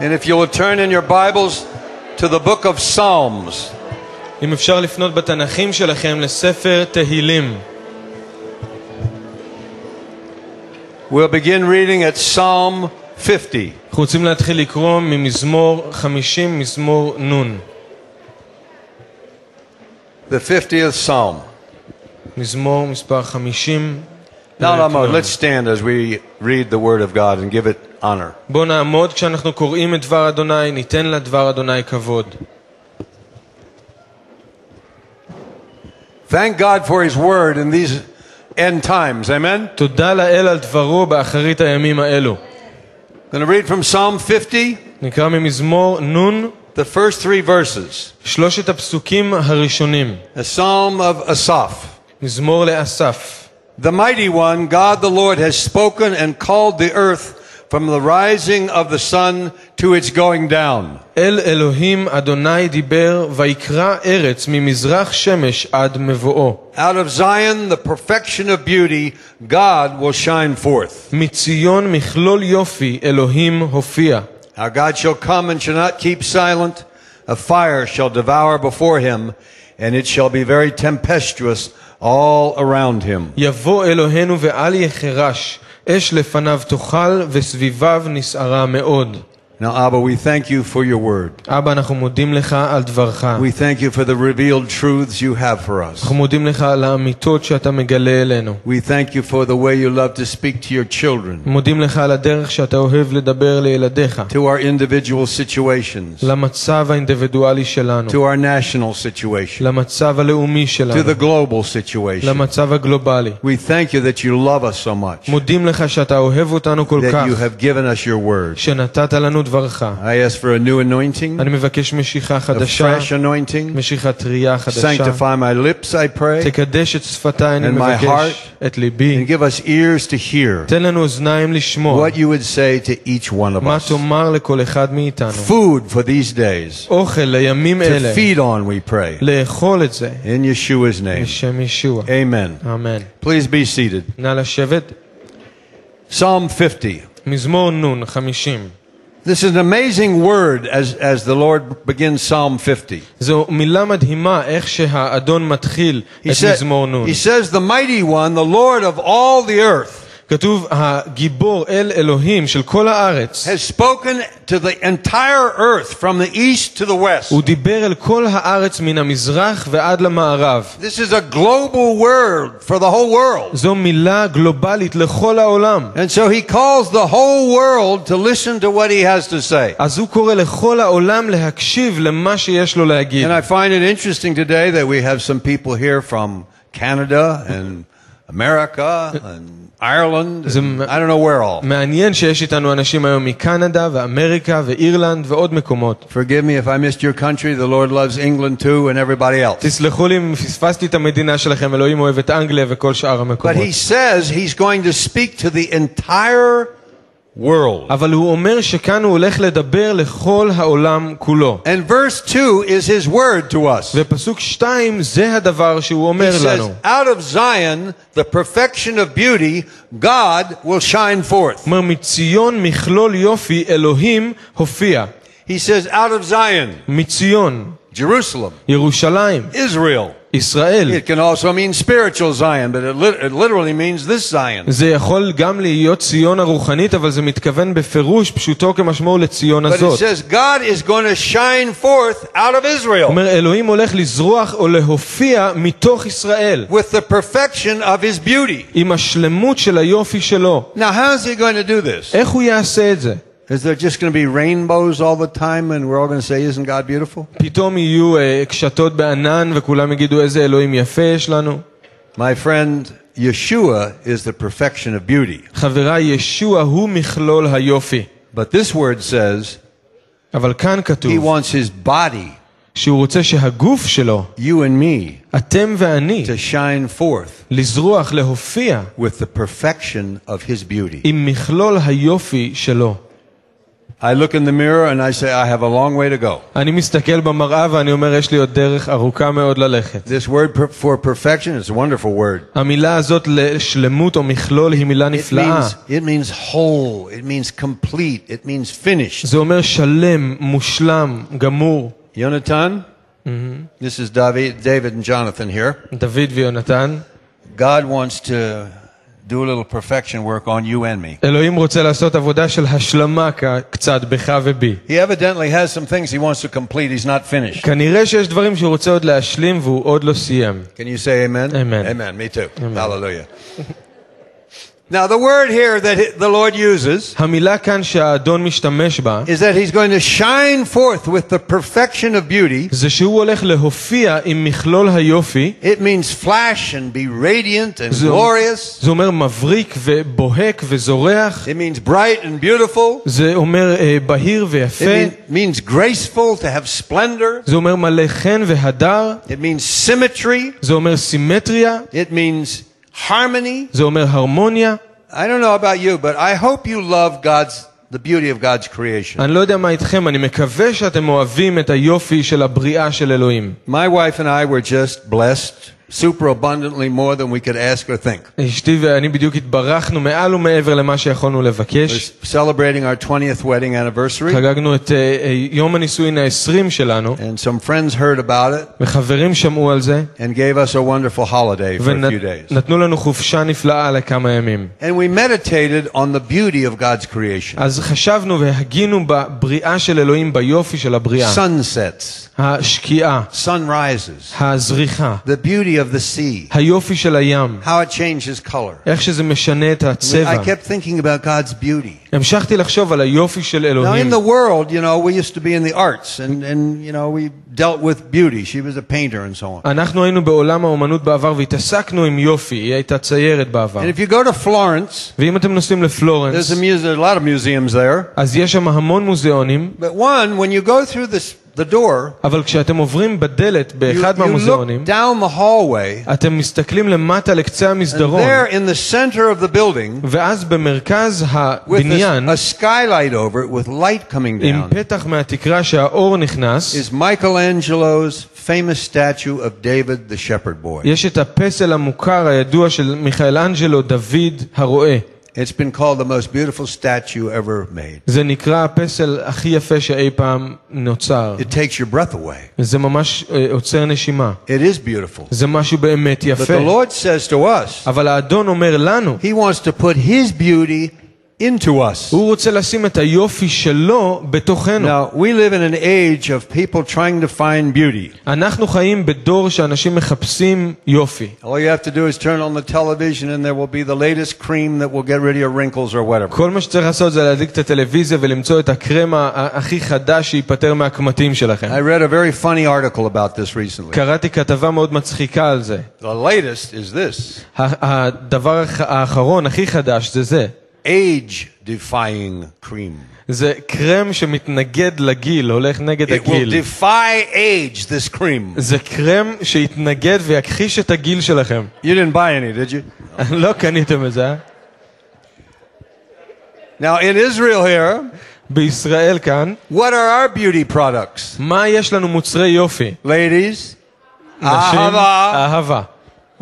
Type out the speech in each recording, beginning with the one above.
And if you will turn in your Bibles to the book of Psalms, אם אפשר לפנות בתנ"כים שלכם לספר תהילים. we'll begin reading at Psalm 50. אנחנו רוצים להתחיל לקרוא ממזמור 50, מזמור נ'. The 50th Psalm. מזמור מספר 50. Now, פרק Lamo, נ'. let's stand as we read the Word of God and give it honor. בואו נעמוד כשאנחנו קוראים את דבר אדוני, ניתן לדבר אדוני כבוד. Thank God for His Word in these end times. Amen? תודה לאל על דברו באחרית הימים האלו. I'm going to read from Psalm 50, נקרא ממזמור נ', the first three verses. שלושת הפסוקים הראשונים. A psalm of Asaph. מזמור לאסף. The mighty one, God the Lord, has spoken and called the earth from the rising of the sun to its going down. אל אלוהים אדוני דיבר, ויקרא ארץ ממזרח שמש עד מבואו. Out of Zion, the perfection of beauty, God will shine forth. מציון מכלול יופי אלוהים הופיע. Our God shall come and shall not keep silent. A fire shall devour before him, and it shall be very tempestuous all around him. יבוא אלוהינו ואל יחרש, אש לפניו תאכל וסביביו נסערה מאוד. Now, Abba, we thank you for your word. אבא, אנחנו מודים לך על דברך. We thank you for the revealed truths you have for us. אנחנו מודים לך על האמיתות שאתה מגלה אלינו. We thank you for the way you love to speak to your children, מודים לך על הדרך שאתה אוהב לדבר לילדיך, to our individual situations, למצב האינדיבידואלי שלנו, to our national situation, למצב הלאומי to שלנו, the global situation. למצב הגלובלי. We thank you that you love us so much, מודים לך שאתה אוהב אותנו כל that כך, you have given us your word. שנתת לנו דברך. I ask for a new anointing, אני מבקש משיכה a חדשה, fresh anointing. משיכה טריה חדשה. Sanctify my lips, I pray, תקדש את שפתיי, אני And my מבקש, את ליבי. and give us ears to hear תן לנו אוזניים לשמוע what you would say to each one of מה us. תאמר לכל אחד מאיתנו. Food for these days אוכל לימים to אלה, feed on, we pray. לאכול את זה, In Yeshua's name. בשם ישוע. Amen. אמן. Please be seated. נא לשבת. Psalm 50. מזמור נ' 50. This is an amazing word as, as the Lord begins Psalm 50. זו מילה מדהימה איך שהאדון מתחיל He, את said, מזמור נ'. he says, The mighty one, the Lord of all the earth, כתוב הגיבור אל אלוהים של כל הארץ. has spoken to the entire earth from the east to the west. הוא דיבר אל כל הארץ מן המזרח ועד למערב. This is a global word for the whole world. זו מילה גלובלית לכל העולם. And so he calls the whole world to listen to what he has to say. אז הוא קורא לכל העולם להקשיב למה שיש לו להגיד. And I find it interesting today that we have some people here from Canada and America and Ireland. And I don't know where all. מעניין שיש איתנו אנשים היום מקנדה ואמריקה ואירלנד ועוד מקומות. Forgive me if I missed your country. The Lord loves England too and everybody else. תסלחו לי אם פספסתי את המדינה שלכם, אלוהים אוהב את אנגליה וכל שאר But המקומות. he says he's going to speak to the entire world. אבל הוא אומר שכאן הוא הולך לדבר לכל העולם כולו. And verse 2 is his word to us. ופסוק שתיים זה הדבר שהוא He אומר says, לנו. out of Zion, the perfection of beauty, God will shine forth. אומר מציון מכלול יופי אלוהים הופיע. He says, out of Zion, מציון, Jerusalem, ירושלים, Israel. ישראל. It can also mean spiritual Zion, but it, lit- it literally means this Zion. זה יכול גם להיות ציון הרוחנית, אבל זה מתכוון בפירוש פשוטו כמשמעו לציון But it הזאת. says God is going to shine forth out of Israel אומר, אלוהים הולך לזרוח או להופיע מתוך ישראל, with the perfection of his beauty. עם השלמות של היופי שלו. Now, how is he going to do this? איך הוא יעשה את זה? Is there just going to be rainbows all the time and we're all going to say, Isn't God beautiful? פתאום יהיו אה, קשתות בענן וכולם יגידו איזה אלוהים יפה יש לנו? My friend, Yeshua is the perfection of beauty. חבריי, ישוע הוא מכלול היופי. But this word says אבל כאן he כתוב wants his body, שהוא רוצה שהגוף שלו, you and me, אתם ואני, to shine forth לזרוח, להופיע, with the perfection of his beauty. עם מכלול היופי שלו. I look in the mirror and I say, I have a long way to go. אני מסתכל במראה ואני אומר, יש לי עוד דרך ארוכה מאוד ללכת. This word per- for perfection is a wonderful word. המילה הזאת לשלמות או מכלול היא מילה It נפלאה. means, it means whole, it means complete, it means finished. זה אומר שלם, מושלם, גמור. Jonathan, this is David, David and Jonathan here. דוד ויונתן, God wants to do a little perfection work on you and me. אלוהים רוצה לעשות עבודה של השלמה ק- קצת בך ובי. He evidently has some things he wants to complete. He's not finished. כנראה שיש דברים שהוא רוצה עוד להשלים והוא עוד לא סיים. Can you say amen? Amen. Amen. Me too. Hallelujah. now, the word here that he- the Lord uses המילה כאן שהאדון משתמש בה, is that he's going to shine forth with the perfection of beauty. זה שהוא הולך להופיע עם מכלול היופי, It means flash and be radiant and זה, glorious. זה אומר מבריק ובוהק וזורח, It means bright and beautiful. זה אומר אה, בהיר It ויפה, mean- means graceful, to have splendor. זה אומר מלא חן והדר, It means symmetry. זה אומר סימטריה, It means harmony. זה אומר הרמוניה. I don't know about you, but I hope you love God's the beauty of God's creation. אני לא יודע מה איתכם, אני מקווה שאתם אוהבים את היופי של הבריאה של אלוהים. My wife and I were just blessed super abundantly more than we could ask or think. אשתי ואני בדיוק התברכנו מעל ומעבר למה שיכולנו We're לבקש. celebrating our 20th wedding anniversary, חגגנו את אה, אה, יום הנישואין ה-20 שלנו, and some friends heard about it וחברים שמעו על זה, and gave us a wonderful holiday for a few days. ונתנו לנו חופשה נפלאה לכמה ימים. And we meditated on the beauty of God's creation. אז חשבנו והגינו בבריאה של אלוהים, ביופי של הבריאה. Sunsets, השקיעה, sunrises, הזריחה, the beauty of the sea, היופי של הים, how it changes color. איך שזה משנה את הצבע. I kept thinking about God's beauty. המשכתי לחשוב על היופי של Now, in אלוהים. the world, you know, we used to be in the arts, and, and you know, we dealt with beauty. She was a painter and so on. אנחנו היינו בעולם האומנות בעבר והתעסקנו עם יופי, היא הייתה ציירת בעבר. And if you go to Florence, ואם אתם נוסעים there's לפלורנס, a, muse- there's a lot of museums there. אז יש שם המון מוזיאונים, But one, when you go through this, the door, אבל כשאתם עוברים בדלת you, באחד you מהמוזיאונים, look down the hallway, אתם מסתכלים למטה לקצה and המסדרון, there in the center of the building, ואז במרכז with הבניין, a, a skylight over it with light coming עם down, פתח מהתקרה שהאור נכנס, is Michelangelo's famous statue of David the shepherd boy. יש את הפסל המוכר הידוע של מיכאל אנג'לו, דוד הרועה. It's been called the most beautiful statue ever made. זה נקרא הפסל הכי יפה שאי פעם נוצר. It takes your breath away. זה ממש אה, עוצר נשימה. It is beautiful. זה משהו באמת But the יפה. Lord says to us, אבל האדון אומר לנו, He wants to put His beauty into us. הוא רוצה לשים את היופי שלו בתוכנו. Now, we live in an age of people trying to find beauty. אנחנו חיים בדור שאנשים מחפשים יופי. All you have to do is turn on the television and there will be the latest cream that will get rid of your wrinkles or whatever. כל מה שצריך לעשות זה להדליק את הטלוויזיה ולמצוא את הקרם ה- הכי חדש שייפטר מהקמטים שלכם. I read a very funny article about this recently. קראתי כתבה מאוד מצחיקה על זה. The latest is this ה- הדבר האח- האחרון, הכי חדש, זה זה. age defying cream. זה קרם שמתנגד לגיל, הולך נגד It will הגיל. defy age, this cream. זה קרם שיתנגד ויכחיש את הגיל שלכם. You didn't buy any, did you? לא קניתם את זה, אה? Now, in Israel here, בישראל כאן, what are our beauty products? מה יש לנו מוצרי יופי? Ladies, נשים, אהבה. אהבה.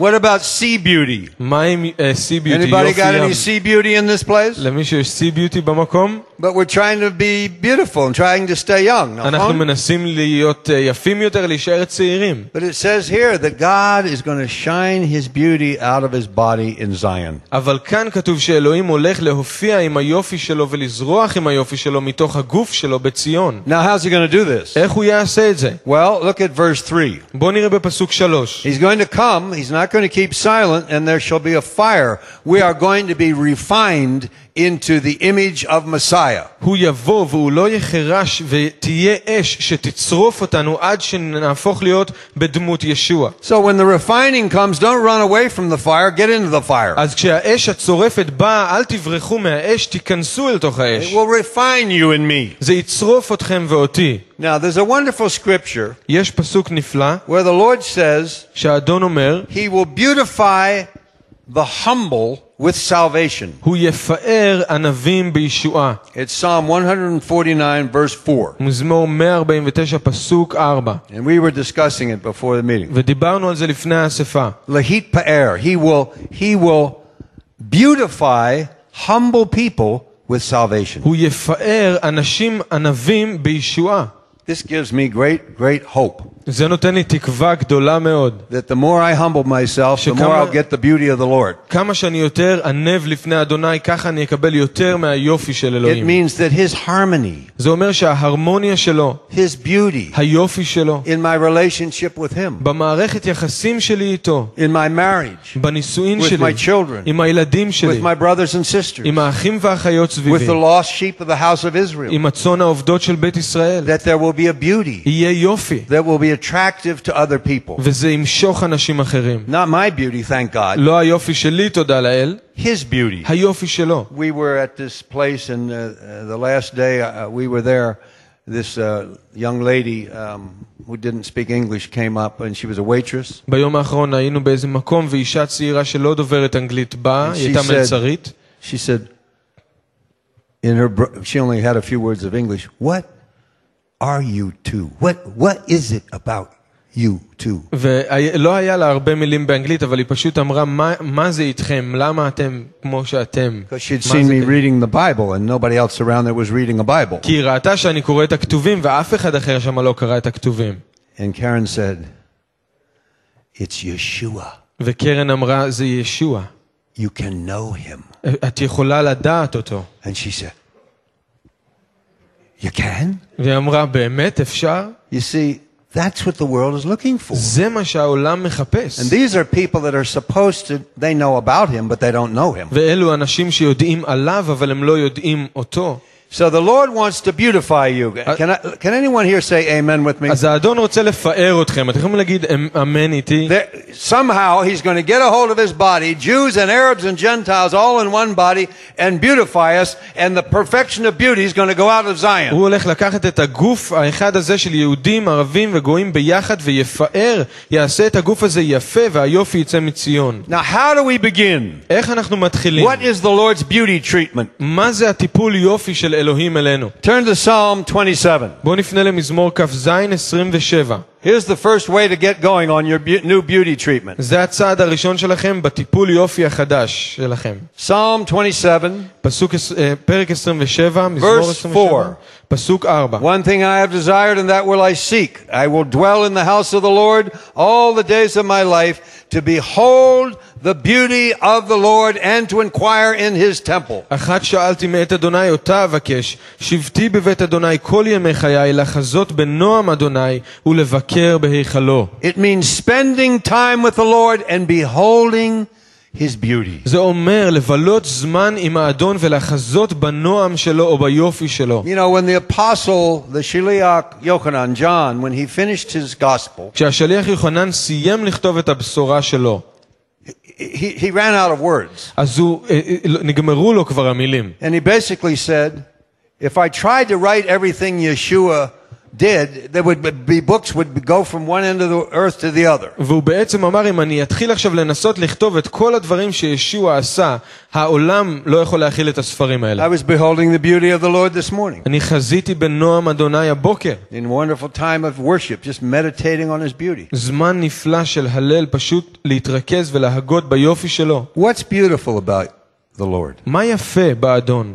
What about sea beauty? מה עם סי ביוטי, Anybody יופי got ים? any sea beauty in this place? למישהו יש סי ביוטי במקום? But we're trying to be beautiful and trying to stay young. אנחנו נכון? מנסים להיות אה, יפים יותר, להישאר צעירים. But it says here that God is going to shine his beauty out of his body in Zion. אבל כאן כתוב שאלוהים הולך להופיע עם היופי שלו ולזרוח עם היופי שלו מתוך הגוף שלו בציון. Now, how's he going to do this? איך הוא יעשה את זה? Well, look at verse 3. בואו נראה בפסוק שלוש. He's going to come, he's not going to keep silent, and there shall be a fire. We are going to be refined into the image of Messiah. הוא יבוא והוא לא יחרש ותהיה אש שתצרוף אותנו עד שנהפוך להיות בדמות ישוע. So when the refining comes, don't run away from the fire, get into the fire. אז כשהאש הצורפת באה, אל תברחו מהאש, תיכנסו אל תוך It האש. will refine you and me. זה יצרוף אתכם ואותי. Now, there's a wonderful scripture יש פסוק נפלא where the Lord says שהאדון אומר, he will beautify the humble with salvation. הוא יפאר ענבים בישועה. It's Psalm 149, verse 4. מזמור 149 פסוק 4. And we were discussing it before the meeting. ודיברנו על זה לפני האספה. Lahit Pa'er, he will, he will beautify humble people with salvation. הוא יפאר אנשים ענבים בישועה. This gives me great, great hope זה נותן לי תקווה גדולה מאוד. that the more I humble myself, the more שכמה- I'll get the beauty of the Lord. כמה שאני יותר ענב לפני אדוני, ככה אני אקבל יותר מהיופי של It אלוהים. means that his harmony, זה אומר שההרמוניה שלו, his beauty היופי שלו, in my relationship with him, במערכת יחסים שלי איתו, in my marriage, בנישואין with שלי, my children, עם הילדים שלי, with my brothers and sisters, עם האחים והאחיות with סביבי, the lost sheep of the house of Israel, עם הצאן העובדות של בית ישראל. that there will be a beauty יהיה יופי, that will be attractive to other people. וזה ימשוך אנשים אחרים. Not my beauty, thank God, לא היופי שלי, תודה לאל, his beauty. היופי שלו. We were at this place, and uh, uh, the last day uh, we were there, this uh, young lady um, who didn't speak English came up, and she was a waitress. ביום האחרון היינו באיזה מקום ואישה צעירה שלא דוברת אנגלית באה, And היא she הייתה said- מלצרית, She said, in her, br- she only had a few words of English. What are you two? What what is it about you two? ולא היה לה הרבה מילים באנגלית, אבל היא פשוט אמרה, "מה- מה זה איתכם? למה אתם כמו שאתם? Because she'd מה seen זה me כ-" reading the Bible, and nobody else around there was reading a Bible. כי היא ראתה שאני קורא את הכתובים, ואף אחד אחר שם לא קרא את הכתובים. And Karen said, "It's Yeshua. וקרן אמרה, זה ישוע. You can know him." את יכולה לדעת אותו. And she said, "You can." והיא אמרה, באמת אפשר? You see, that's what the world is looking for. זה מה שהעולם מחפש. And these are people that are supposed to, they know about him, but they don't know him. ואלו אנשים שיודעים עליו, אבל הם לא יודעים אותו. So the Lord wants to beautify you. Can, I, can anyone here say amen with me? אז האדון רוצה לפאר אתכם. אתם יכולים להגיד "אמ- אמן איתי? There, somehow he's going to get a hold of his body, Jews and Arabs and Gentiles all in one body, and beautify us, and the perfection of beauty is going to go out of Zion. הוא הולך לקחת את הגוף האחד הזה של יהודים, ערבים וגויים ביחד ויפאר, יעשה את הגוף הזה יפה והיופי יצא מציון. Now, how do we begin? איך אנחנו מתחילים? What is the Lord's beauty treatment? מה זה הטיפול יופי של אלוהים אלינו? Turn to Psalm 27. בואו נפנה למזמור כ"ז 27. Here's the first way to get going on your beau- new beauty treatment. זה הצעד הראשון שלכם בטיפול יופי החדש שלכם. Psalm 27. פסוק, עש- אה, פרק 27, מזמור Verse 27, four. פסוק 4. One thing I have desired, and that will I seek. I will dwell in the house of the Lord all the days of my life, to behold the beauty of the Lord and to inquire in his temple. אחת שאלתי מאת אדוני אותה אבקש, שבתי בבית אדוני כל ימי חיי, לחזות בנועם אדוני ולבקר בהיכלו. It means spending time with the Lord and beholding his beauty. זה אומר לבלות זמן עם האדון ולחזות בנועם שלו או ביופי שלו. You know, when the apostle, the Shiliach Yochanan, John, when he finished his gospel, כשהשליח יוחנן סיים לכתוב את הבשורה שלו, he, he ran out of words. אז הוא, אה, אה, נגמרו לו כבר המילים. And he basically said, if I tried to write everything Yeshua did, there would be books would go from one end of the earth to the other. והוא בעצם אמר, אם אני אתחיל עכשיו לנסות לכתוב את כל הדברים שישוע עשה, העולם לא יכול להכיל את הספרים I האלה. was beholding the beauty of the Lord this morning אני חזיתי בנועם אדוני הבוקר. in a wonderful time of worship, just meditating on his beauty. זמן נפלא של הלל, פשוט להתרכז ולהגות ביופי שלו. What's beautiful about the Lord? מה יפה באדון?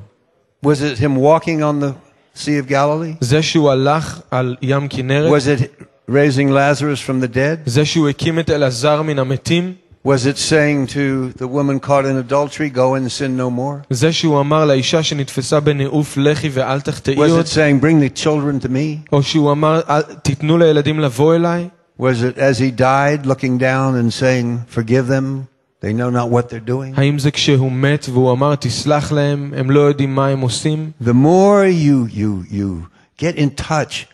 Was it him walking on the Sea of Galilee? זה שהוא הלך על ים כנרת? Was it raising Lazarus from the dead? זה שהוא הקים את אלעזר מן המתים? Was it saying to the woman caught in adultery, go and sin no more? זה שהוא אמר לאישה שנתפסה בניאוף לחי ואל תחטאי Was עוד? it saying, bring the children to me? או שהוא אמר, "אל- תיתנו לילדים לבוא אליי? Was it as he died, looking down and saying, Forgive them? They know not what they're doing? האם זה כשהוא מת והוא אמר, תסלח להם, הם לא יודעים מה הם עושים? The more you, you, you get in touch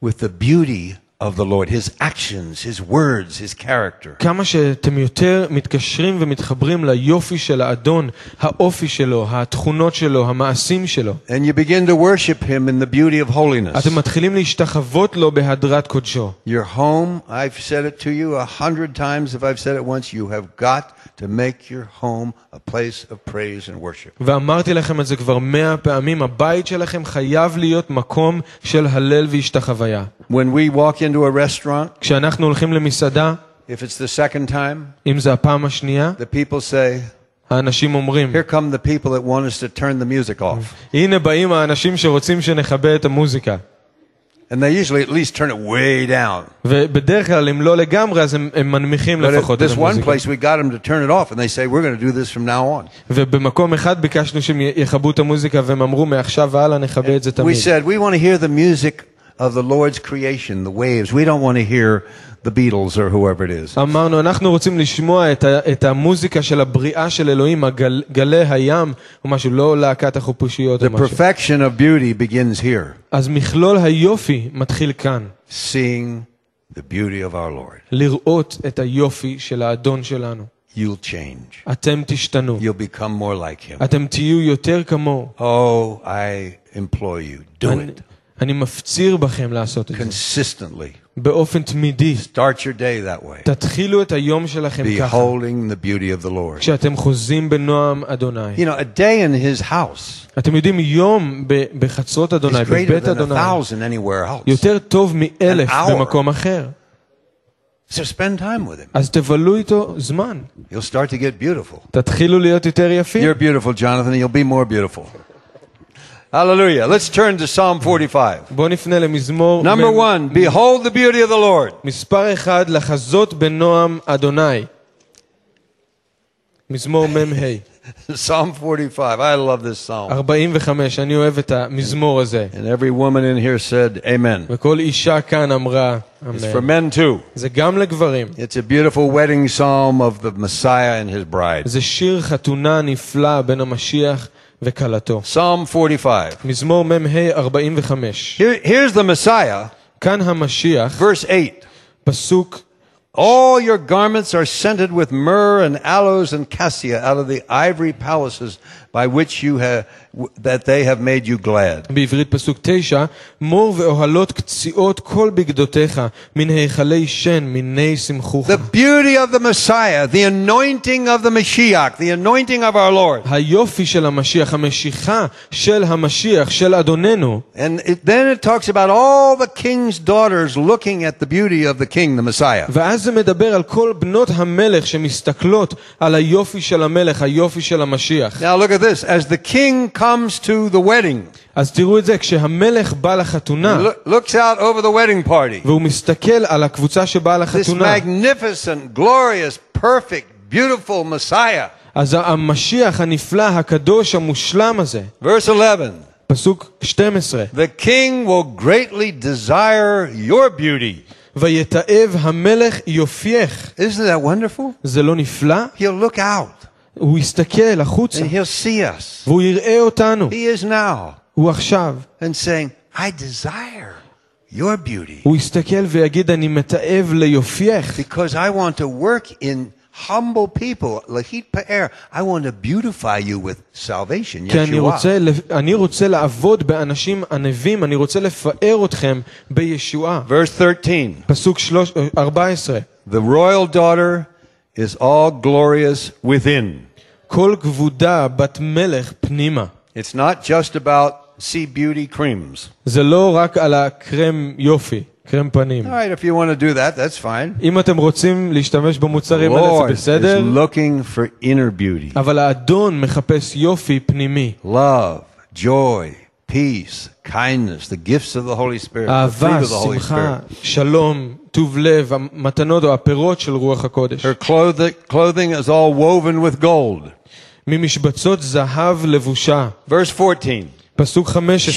with the beauty of the Lord, His actions, His words, His character. כמה שאתם יותר מתקשרים ומתחברים ליופי של האדון, האופי שלו, התכונות שלו, המעשים שלו, And you begin to worship Him in the beauty of holiness. אתם מתחילים להשתחוות לו בהדרת קודשו. Your home, I've said it to you a hundred times if I've said it once, you have got to make your home a place of praise and worship. ואמרתי לכם את זה כבר מאה פעמים, הבית שלכם חייב להיות מקום של הלל והשתחוויה. When we walk into a restaurant, כשאנחנו הולכים למסעדה, if it's the second time, אם זה הפעם השנייה, the people say, האנשים אומרים, Here come the people that want us to turn the music off. הנה באים האנשים שרוצים שנכבה את המוזיקה. And they usually at least turn it way down. ובדרך כלל, אם לא לגמרי, אז הם, הם מנמיכים But at לפחות את this one המוזיקה. place, we got them to turn it off, and they say, We're going to do this from now on. ובמקום אחד ביקשנו שהם יכבו את המוזיקה, והם אמרו, מעכשיו והלאה נכבה את זה We תמיד. said, We want to hear the music of the Lord's creation, the waves. We don't want to hear the Beatles or whoever it is. אמרנו, אנחנו רוצים לשמוע את, ה, את המוזיקה של הבריאה של אלוהים, הגל, גלי הים, או משהו, לא להקת החופשיות או The משהו. perfection of beauty begins here, אז מכלול היופי מתחיל כאן. seeing the beauty of our Lord. לראות את היופי של האדון שלנו. You'll change. אתם תשתנו. You'll become more like him. אתם תהיו יותר כמוהו. Oh, I implore you, do אני, it אני מפציר בכם לעשות את זה. consistently. באופן תמידי. Start your day that way, תתחילו את היום שלכם ככה. beholding the beauty of the Lord. כשאתם חוזים בנועם אדוני. You know, a day in his house אתם יודעים, יום ב- בחצרות אדוני, is greater בבית than a אדוני, thousand anywhere else. יותר טוב מאלף An hour. במקום אחר. So spend time with him. אז תבלו איתו זמן. You'll start to get beautiful. תתחילו להיות יותר יפים. You're beautiful, Jonathan, and you'll be more beautiful. Hallelujah. Let's turn to Psalm 45. בואו נפנה למזמור Number מ- one, behold the beauty of the Lord. מספר אחד, לחזות בנועם אדוני. מזמור מ"ה, Psalm 45. I love this psalm. 45, אני אוהב את המזמור הזה. And every woman in here said, Amen. וכל אישה כאן אמרה, It's for אמן. men too. זה גם לגברים. It's a beautiful wedding psalm of the Messiah and his bride. זה שיר חתונה נפלא בין המשיח וכלתו. Psalm 45. מזמור מ"ה 45. Here, here's the Messiah, כאן המשיח, verse 8. פסוק, All your garments are scented with myrrh and aloes and cassia out of the ivory palaces by which you have, that they have made you glad. בעברית פסוק תשע, מור ואוהלות קציעות כל בגדותיך, מן היכלי שן, מיני שמחוך. The beauty of the Messiah, the anointing of the Mashiach, the anointing of our Lord. היופי של המשיח, המשיכה של המשיח, של אדוננו. And it, then it talks about all the king's daughters looking at the beauty of the king, the Messiah. ואז זה מדבר על כל בנות המלך שמסתכלות על היופי של המלך, היופי של המשיח. Now look at this. As the king comes to the wedding, אז תראו את זה, כשהמלך בא לחתונה, look, looks out over the wedding party. והוא מסתכל על הקבוצה שבאה This לחתונה, magnificent, glorious, perfect, beautiful Messiah. אז המשיח הנפלא, הקדוש, המושלם הזה, Verse 11. פסוק 12, The king will greatly desire your beauty. ויתעב המלך יופייך. Isn't that wonderful? זה לא נפלא? He'll look out הוא יסתכל החוצה, and he'll see us. והוא יראה אותנו. He is now הוא עכשיו, and saying, I desire your beauty הוא יסתכל ויגיד, אני מתעב ליופייך, because I want to work in humble people. Lahit Pa'er, I want to beautify you with salvation. כי אני Yeshua. רוצה, אני רוצה לעבוד באנשים ענבים, אני רוצה לפאר אתכם בישועה. Verse 13. פסוק שלוש- 14, The royal daughter is all glorious within. כל כבודה בת מלך פנימה. It's not just about see beauty creams. זה לא רק על הקרם יופי, קרם פנים. All right, if you want to do that, that's fine. אם אתם רוצים להשתמש במוצרים האלה Lord זה is בסדר, looking for inner beauty. אבל האדון מחפש יופי פנימי. Love, joy, peace, kindness, the gifts of the Holy Spirit, the fruit אהבה, of the Holy שמחה, Spirit. שלום, טוב לב, המתנות או הפירות של רוח הקודש. Her clothing, clothing is all woven with gold. ממשבצות זהב לבושה. Verse 14. פסוק She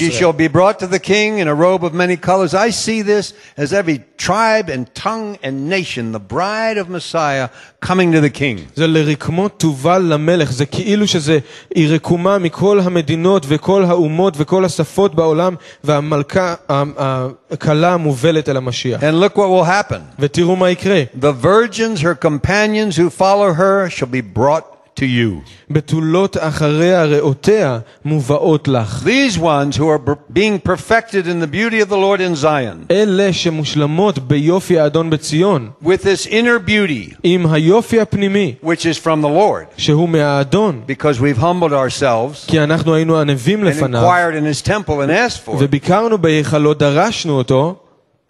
15. shall be brought to the king in a robe of many colors. I see this as every tribe and tongue and nation, the bride of Messiah, coming to the king. זה לרקמות תובל למלך, זה כאילו שזה, היא רקומה מכל המדינות וכל האומות וכל השפות בעולם, והמלכה, ה- ה- הכלה המובלת אל המשיח. And look what will happen. ותראו מה יקרה. The virgins, her companions who follow her, shall be brought to you. בתולות אחריה רעותיה מובאות לך. These ones who are b- being perfected in the beauty of the Lord in Zion, אלה שמושלמות ביופי האדון בציון, with this inner beauty, עם היופי הפנימי, which is from the Lord, שהוא מהאדון, because we've humbled ourselves כי אנחנו היינו ענבים and לפניו, inquired in his temple and asked for it. וביקרנו בהיכלו, דרשנו אותו,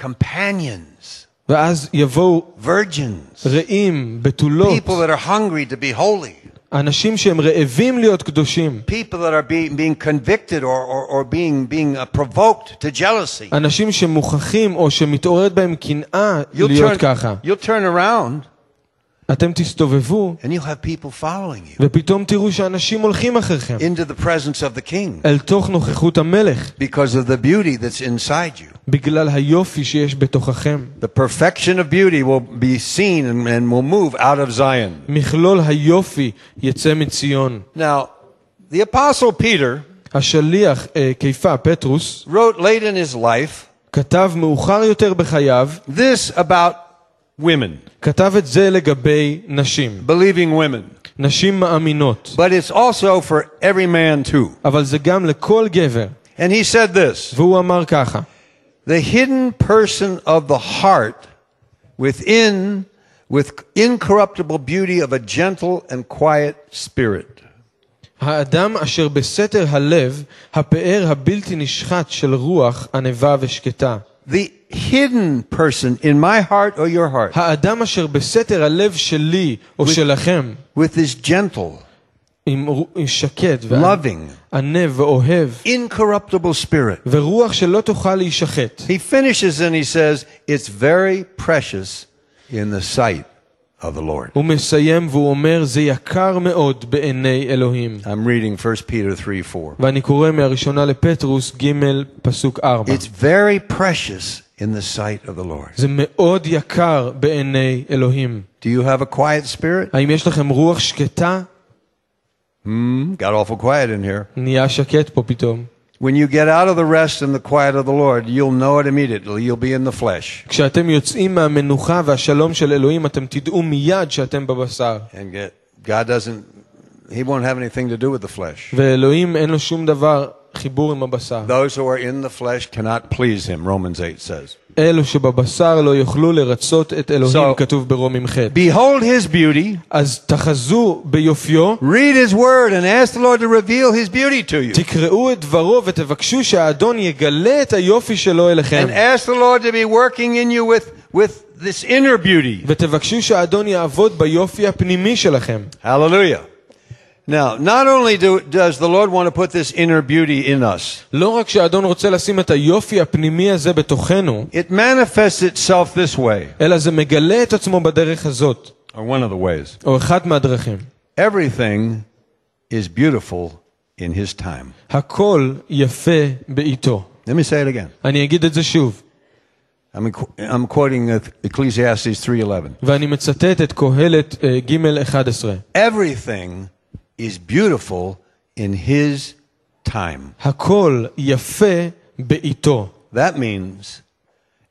companions, ואז יבואו virgins, רעים, בתולות, people that are hungry to be holy, אנשים שהם רעבים להיות קדושים, people that are being, being convicted or, or, or being, being uh, provoked to jealousy. אנשים שמוכחים או שמתעוררת בהם קנאה You'll להיות turn, ככה. you'll turn around אתם תסתובבו, and you'll have people following you ופתאום תראו שאנשים הולכים אחריכם, into the presence of the king אל תוך נוכחות המלך, because of the beauty that's inside you. בגלל היופי שיש בתוככם. The perfection of beauty will be seen and, and will move out of Zion. מכלול היופי יצא מציון. Now, the apostle Peter השליח אה, קיפה, פטרוס, wrote late in his life כתב מאוחר יותר בחייו, this about women, כתב את זה לגבי נשים, believing women. נשים מאמינות, But it's also for every man too. אבל זה גם לכל גבר. And he said this והוא אמר ככה, The hidden person of the heart within, with incorruptible beauty of a gentle and quiet spirit. האדם אשר בסתר הלב, הפאר הבלתי נשחט של רוח ענווה ושקטה. The hidden person in my heart or your heart, האדם אשר בסתר הלב שלי או שלכם, with this gentle, עם רו- עם שקט loving, וענב ואוהב, incorruptible spirit. ורוח שלא תוכל להישחט. He finishes and he says, It's very precious in the sight of the Lord. הוא מסיים והוא אומר, זה יקר מאוד בעיני אלוהים. I'm reading 1 Peter 3 4. ואני קורא מהראשונה לפטרוס ג' פסוק 4. It's very precious in the sight of the Lord. זה מאוד יקר בעיני אלוהים. Do you have a quiet spirit? האם יש לכם רוח שקטה? Hmm, got awful quiet in here. נהיה שקט פה פתאום. When you get out of the rest and the quiet of the Lord, you'll know it immediately. You'll be in the flesh. כשאתם יוצאים מהמנוחה והשלום של אלוהים, אתם תדעו מיד שאתם בבשר. And get, God doesn't, He won't have anything to do with the flesh. ואלוהים אין לו שום דבר חיבור עם הבשר. Those who are in the flesh cannot please Him, Romans 8 says. אלו שבבשר לא יוכלו לרצות את אלוהים, So- כתוב ברומים ח'. Behold His beauty, אז תחזו ביופיו, read His word, and ask the Lord to reveal His beauty to you. תקראו את דברו ותבקשו שהאדון יגלה את היופי שלו אליכם. And ask the Lord to be working in you with, with this inner beauty. ותבקשו שהאדון יעבוד ביופי הפנימי שלכם. Hallelujah. Now, not only do, does the Lord want to put this inner beauty in us, לא רק שהאדון רוצה לשים את היופי הפנימי הזה בתוכנו, it manifests itself this way, אלא זה מגלה את עצמו בדרך הזאת, or one of the ways. או אחת מהדרכים. Everything is beautiful in His time. הכל יפה בעיתו. Let me say it again. אני אגיד את זה שוב, I'm, I'm quoting Ecclesiastes 3:11. ואני מצטט את קהלת אה, ג' 11. Everything is beautiful in His time. הכל יפה בעיתו. That means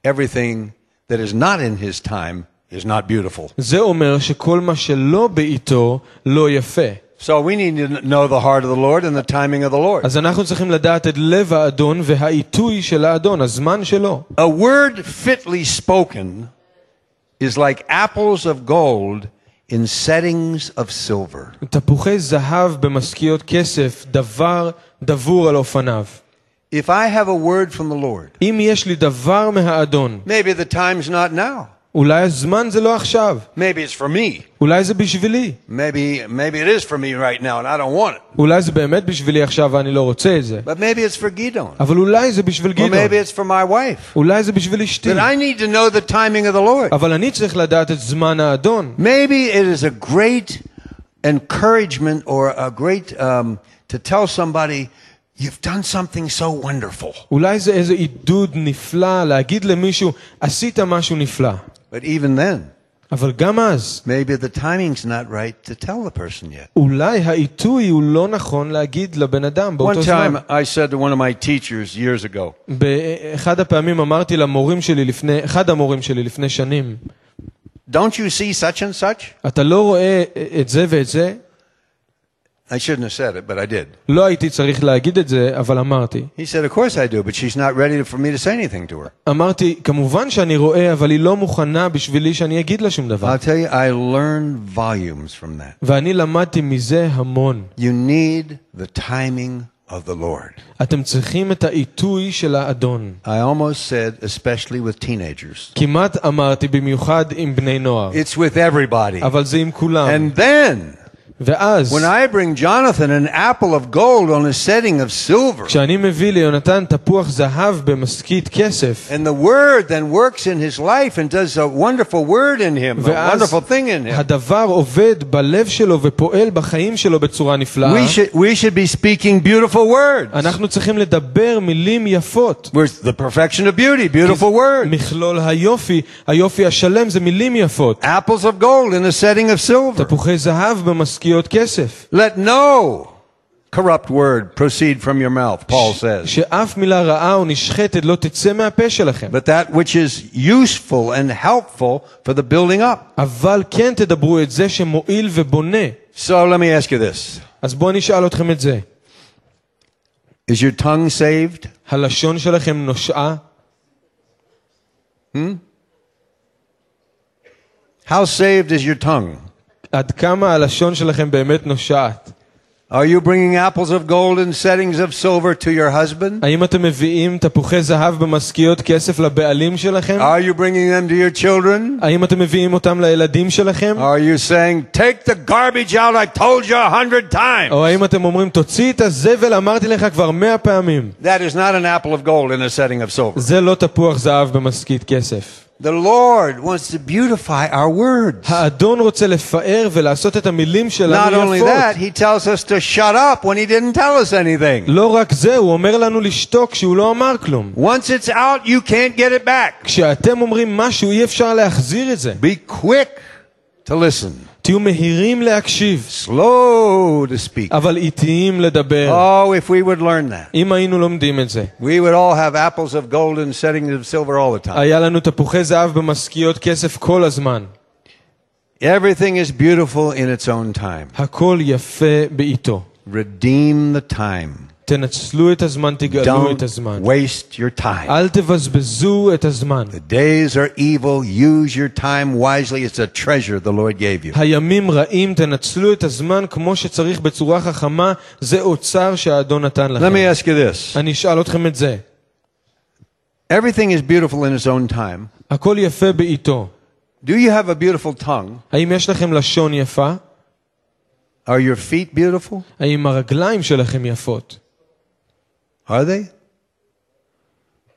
everything that is not in His time is not beautiful. זה אומר שכל מה שלא בעיתו לא יפה. So we need to know the heart of the Lord and the timing of the Lord. אז אנחנו צריכים לדעת את לב האדון והעיתוי של האדון, הזמן שלו. A word fitly spoken is like apples of gold in settings of silver. תפוחי זהב במשכיות כסף, דבר דבור על אופניו. If I have a word from the Lord, אם יש לי דבר מהאדון, maybe the time's not now. אולי הזמן זה לא עכשיו, Maybe it's for me. אולי זה בשבילי, Maybe maybe it is for me right now and I don't want it. אולי זה באמת בשבילי עכשיו ואני לא רוצה את זה, But maybe it's for Gidon. אבל אולי זה בשביל Or גדעון, maybe it's for my wife. אולי זה בשביל אשתי, That I need to know the timing of the Lord. אבל אני צריך לדעת את זמן האדון. Maybe it is a great encouragement or a great um, to tell somebody You've done something so wonderful. אולי זה איזה עידוד נפלא להגיד למישהו, עשית משהו נפלא. But even then, אבל גם אז, maybe the timing's not right to tell the person yet. אולי העיתוי הוא לא נכון להגיד לבן אדם One באותו time זמן. I said to one of my teachers years ago, באחד הפעמים אמרתי למורים שלי לפני, אחד המורים שלי לפני שנים, Don't you see such and such? אתה לא רואה את זה ואת זה? I shouldn't have said it, but I did. לא הייתי צריך להגיד את זה, אבל אמרתי. He said, Of course I do, but she's not ready for me to say anything to her. אמרתי, כמובן שאני רואה, אבל היא לא מוכנה בשבילי שאני אגיד לה שום דבר. I'll tell you, I learned volumes from that. ואני למדתי מזה המון. You need the timing of the Lord. אתם צריכים את העיתוי של האדון. I almost said, especially with teenagers. כמעט אמרתי במיוחד עם בני נוער, It's with everybody. אבל זה עם כולם. And then, ואז, when I bring Jonathan an apple of gold on a setting of silver, כשאני מביא ליונתן תפוח זהב במשכית כסף, and the word then works in his life and does a wonderful word in him, a ואז wonderful thing in him, הדבר עובד בלב שלו ופועל בחיים שלו בצורה נפלאה, we should, we should be speaking beautiful words. אנחנו צריכים לדבר מילים יפות. Where's the perfection of beauty? Beautiful words. מכלול היופי, היופי השלם זה מילים יפות. Apples of gold in a setting of silver. תפוחי זהב במשכיות כסף. Let no corrupt word proceed from your mouth, Paul says. שאף מילה רעה או נשחטת לא תצא מהפה שלכם. But that which is useful and helpful for the building up. אבל כן תדברו את זה שמועיל ובונה. So let me ask you this. אז בואו נשאל אתכם את זה. Is your tongue saved? הלשון שלכם נושעה? How saved is your tongue? עד כמה הלשון שלכם באמת נושעת? Are you bringing apples of gold and settings of silver to your husband? האם אתם מביאים תפוחי זהב במשכיות כסף לבעלים שלכם? Are you bringing them to your children? האם אתם מביאים אותם לילדים שלכם? Are you saying, take the garbage out, I told you a hundred times? או האם אתם אומרים, תוציא את הזבל, אמרתי לך כבר מאה פעמים. That is not an apple of gold in a setting of silver. זה לא תפוח זהב במשכית כסף. The Lord wants to beautify our words. האדון רוצה לפאר ולעשות את המילים Not שלנו only that, יפות. he tells us to shut up when he didn't tell us anything. לא רק זה, הוא אומר לנו לשתוק כשהוא לא אמר כלום. Once it's out, you can't get it back. כשאתם אומרים משהו, אי אפשר להחזיר את זה. Be quick to listen, תהיו מהירים להקשיב, slow to speak. אבל איטיים לדבר. Oh, if we would learn that, אם היינו לומדים את זה, we would all have apples of gold and settings of silver all the time. היה לנו תפוחי זהב במשכיות כסף כל הזמן. Everything is beautiful in its own time. הכל יפה בעיתו. Redeem the time. תנצלו את הזמן, תגאלו את Don't הזמן. waste your time. אל תבזבזו את הזמן. The days are evil. Use your time wisely. It's a treasure the Lord gave you. הימים רעים, תנצלו את הזמן כמו שצריך בצורה חכמה, זה אוצר שהאדון נתן Let me לכם. ask you this. אני אשאל אתכם את זה. Everything is beautiful in its own time. הכל יפה בעיתו. Do you have a beautiful tongue? האם יש לכם לשון יפה? Are your feet beautiful? האם הרגליים שלכם יפות? Are they?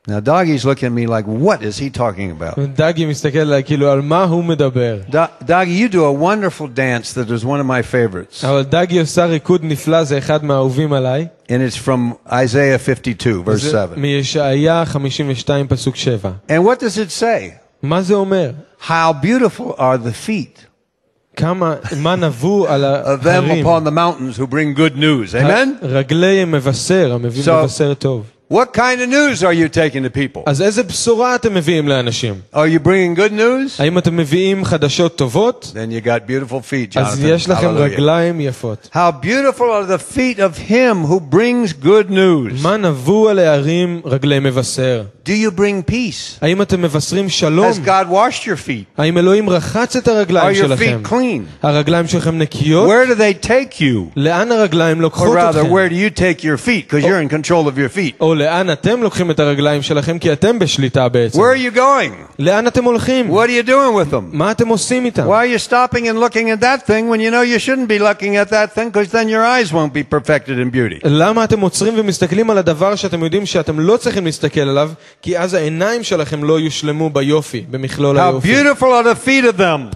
Now, Doggy's looking at me like, what is he talking about? דגי מסתכל עליי כאילו על מה הוא מדבר. Do- Doggy, you do a wonderful dance that is one of my favorites. אבל דגי עושה ריקוד נפלא, זה אחד מהאהובים עליי. And it's from Isaiah 52, verse זה 7. מישעיה 52 פסוק 7. And what does it say? מה זה אומר? How beautiful are the feet כמה, מה נבוא על of them ההרים? upon the mountains who bring good news. Amen? רגלי מבשר, המביא So- מבשר טוב. What kind of news are you taking to people? אז איזה בשורה אתם מביאים לאנשים? Are you bringing good news? האם אתם מביאים חדשות טובות? Then you got beautiful feet, אז Jonathan. יש לכם Hallelujah. רגליים יפות. How beautiful are the feet of him who brings good news. מה נבוא על ההרים רגלי מבשר? Do you bring peace? האם אתם מבשרים שלום? Has God washed your feet? האם אלוהים רחץ את Are הרגליים your שלכם? feet clean? הרגליים שלכם נקיות? Where do they take you? לאן הרגליים Or לוקחות rather, אתכם? where do you take your feet? Because you're in control of your feet. או לאן אתם לוקחים את הרגליים שלכם כי אתם בשליטה בעצם? Where are you going? לאן אתם הולכים? What are you doing with them? מה אתם עושים איתם? Why are you stopping and looking at that thing when you know you shouldn't be looking at that thing because then your eyes won't be perfected in beauty? למה אתם עוצרים ומסתכלים על הדבר שאתם יודעים שאתם לא צריכים להסתכל עליו, כי אז העיניים שלכם לא יושלמו ביופי, במכלול How היופי. beautiful are the feet of them.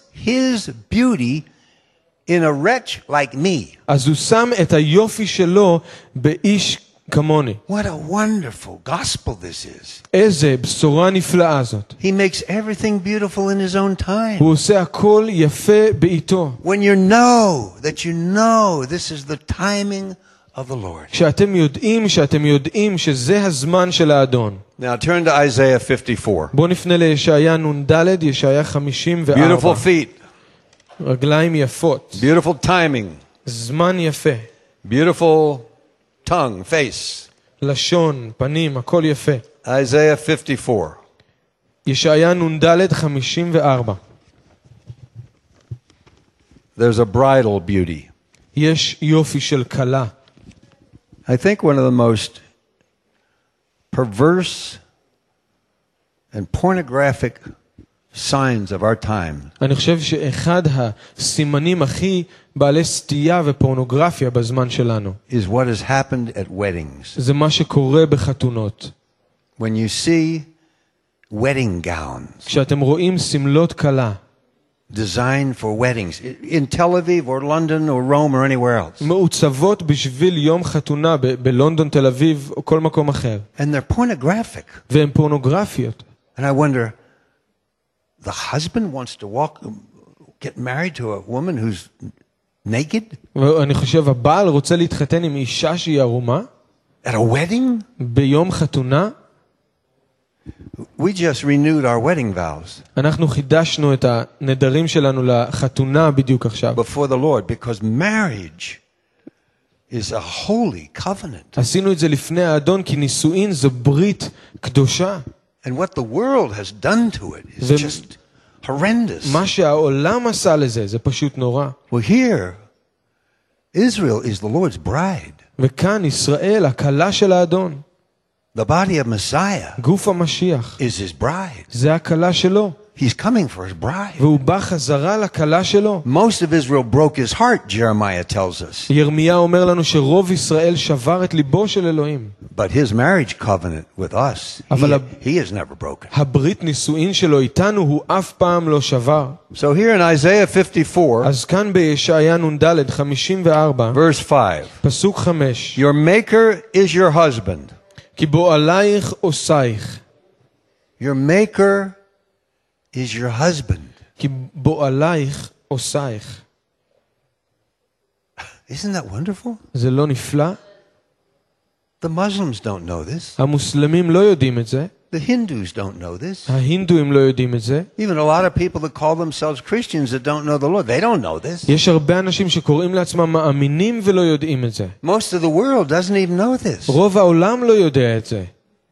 his beauty in a wretch like me. אז הוא שם את היופי שלו באיש כמוני. What a wonderful gospel this is. איזה בשורה נפלאה זאת. He makes everything beautiful in his own time. הוא עושה הכל יפה בעיתו. When you know that you know this is the timing of the Lord. כשאתם יודעים שאתם יודעים שזה הזמן של האדון. Now turn to Isaiah 54. בואו נפנה לישעיה נ"ד, ישעיה 54. Beautiful feet, רגליים יפות, beautiful timing, זמן יפה, beautiful tongue, face. לשון, פנים, הכל יפה. Isaiah 54. ישעיה נ"ד 54. There's a bridal beauty. יש יופי של כלה. I think one of the most perverse and pornographic signs of our time אני חושב שאחד הסימנים הכי בעלי סטייה ופורנוגרפיה בזמן שלנו, is what has happened at weddings. זה מה שקורה בחתונות. When you see wedding gowns כשאתם רואים סמלות כלה, designed for weddings in Tel Aviv or London or Rome or anywhere else, מעוצבות בשביל יום חתונה ב- בלונדון, תל אביב או כל מקום אחר, and they're pornographic. והן פורנוגרפיות. And I wonder, the husband wants to walk, get married to a woman who's naked ואני חושב, הבעל רוצה להתחתן עם אישה שהיא ערומה at a wedding? ביום חתונה. We just renewed our wedding vows אנחנו חידשנו את הנדרים שלנו לחתונה בדיוק עכשיו. before the Lord because marriage is a holy covenant. עשינו את זה לפני האדון כי נישואין זו ברית קדושה. And what the world has done to it is The- just horrendous. מה שהעולם עשה לזה זה פשוט נורא. Well, here, Israel is the Lord's bride. וכאן ישראל, הכלה של האדון, The body of Messiah גוף המשיח, is his bride. זה הכלה שלו, He's coming for his bride. והוא בא חזרה לכלה שלו. Most of Israel broke his heart, Jeremiah tells us. ירמיה אומר לנו שרוב ישראל שבר את ליבו של אלוהים. But his marriage covenant with us, אבל he, הב- he has never broken. הברית נישואין שלו איתנו הוא אף פעם לא שבר. So here in Isaiah 54, אז כאן בישעיה נ"ד 54, verse 5, פסוק 5, your maker is your husband. כי בועלייך עושייך, Your maker is your husband. כי בועלייך עושייך. Isn't that wonderful? זה לא נפלא? The Muslims don't know this. המוסלמים לא יודעים את זה, The Hindus don't know this. ההינדואים לא יודעים את זה, Even a lot of people that call themselves Christians that don't know the Lord, they don't know this. יש הרבה אנשים שקוראים לעצמם מאמינים ולא יודעים את זה. Most of the world doesn't even know this. רוב העולם לא יודע את זה.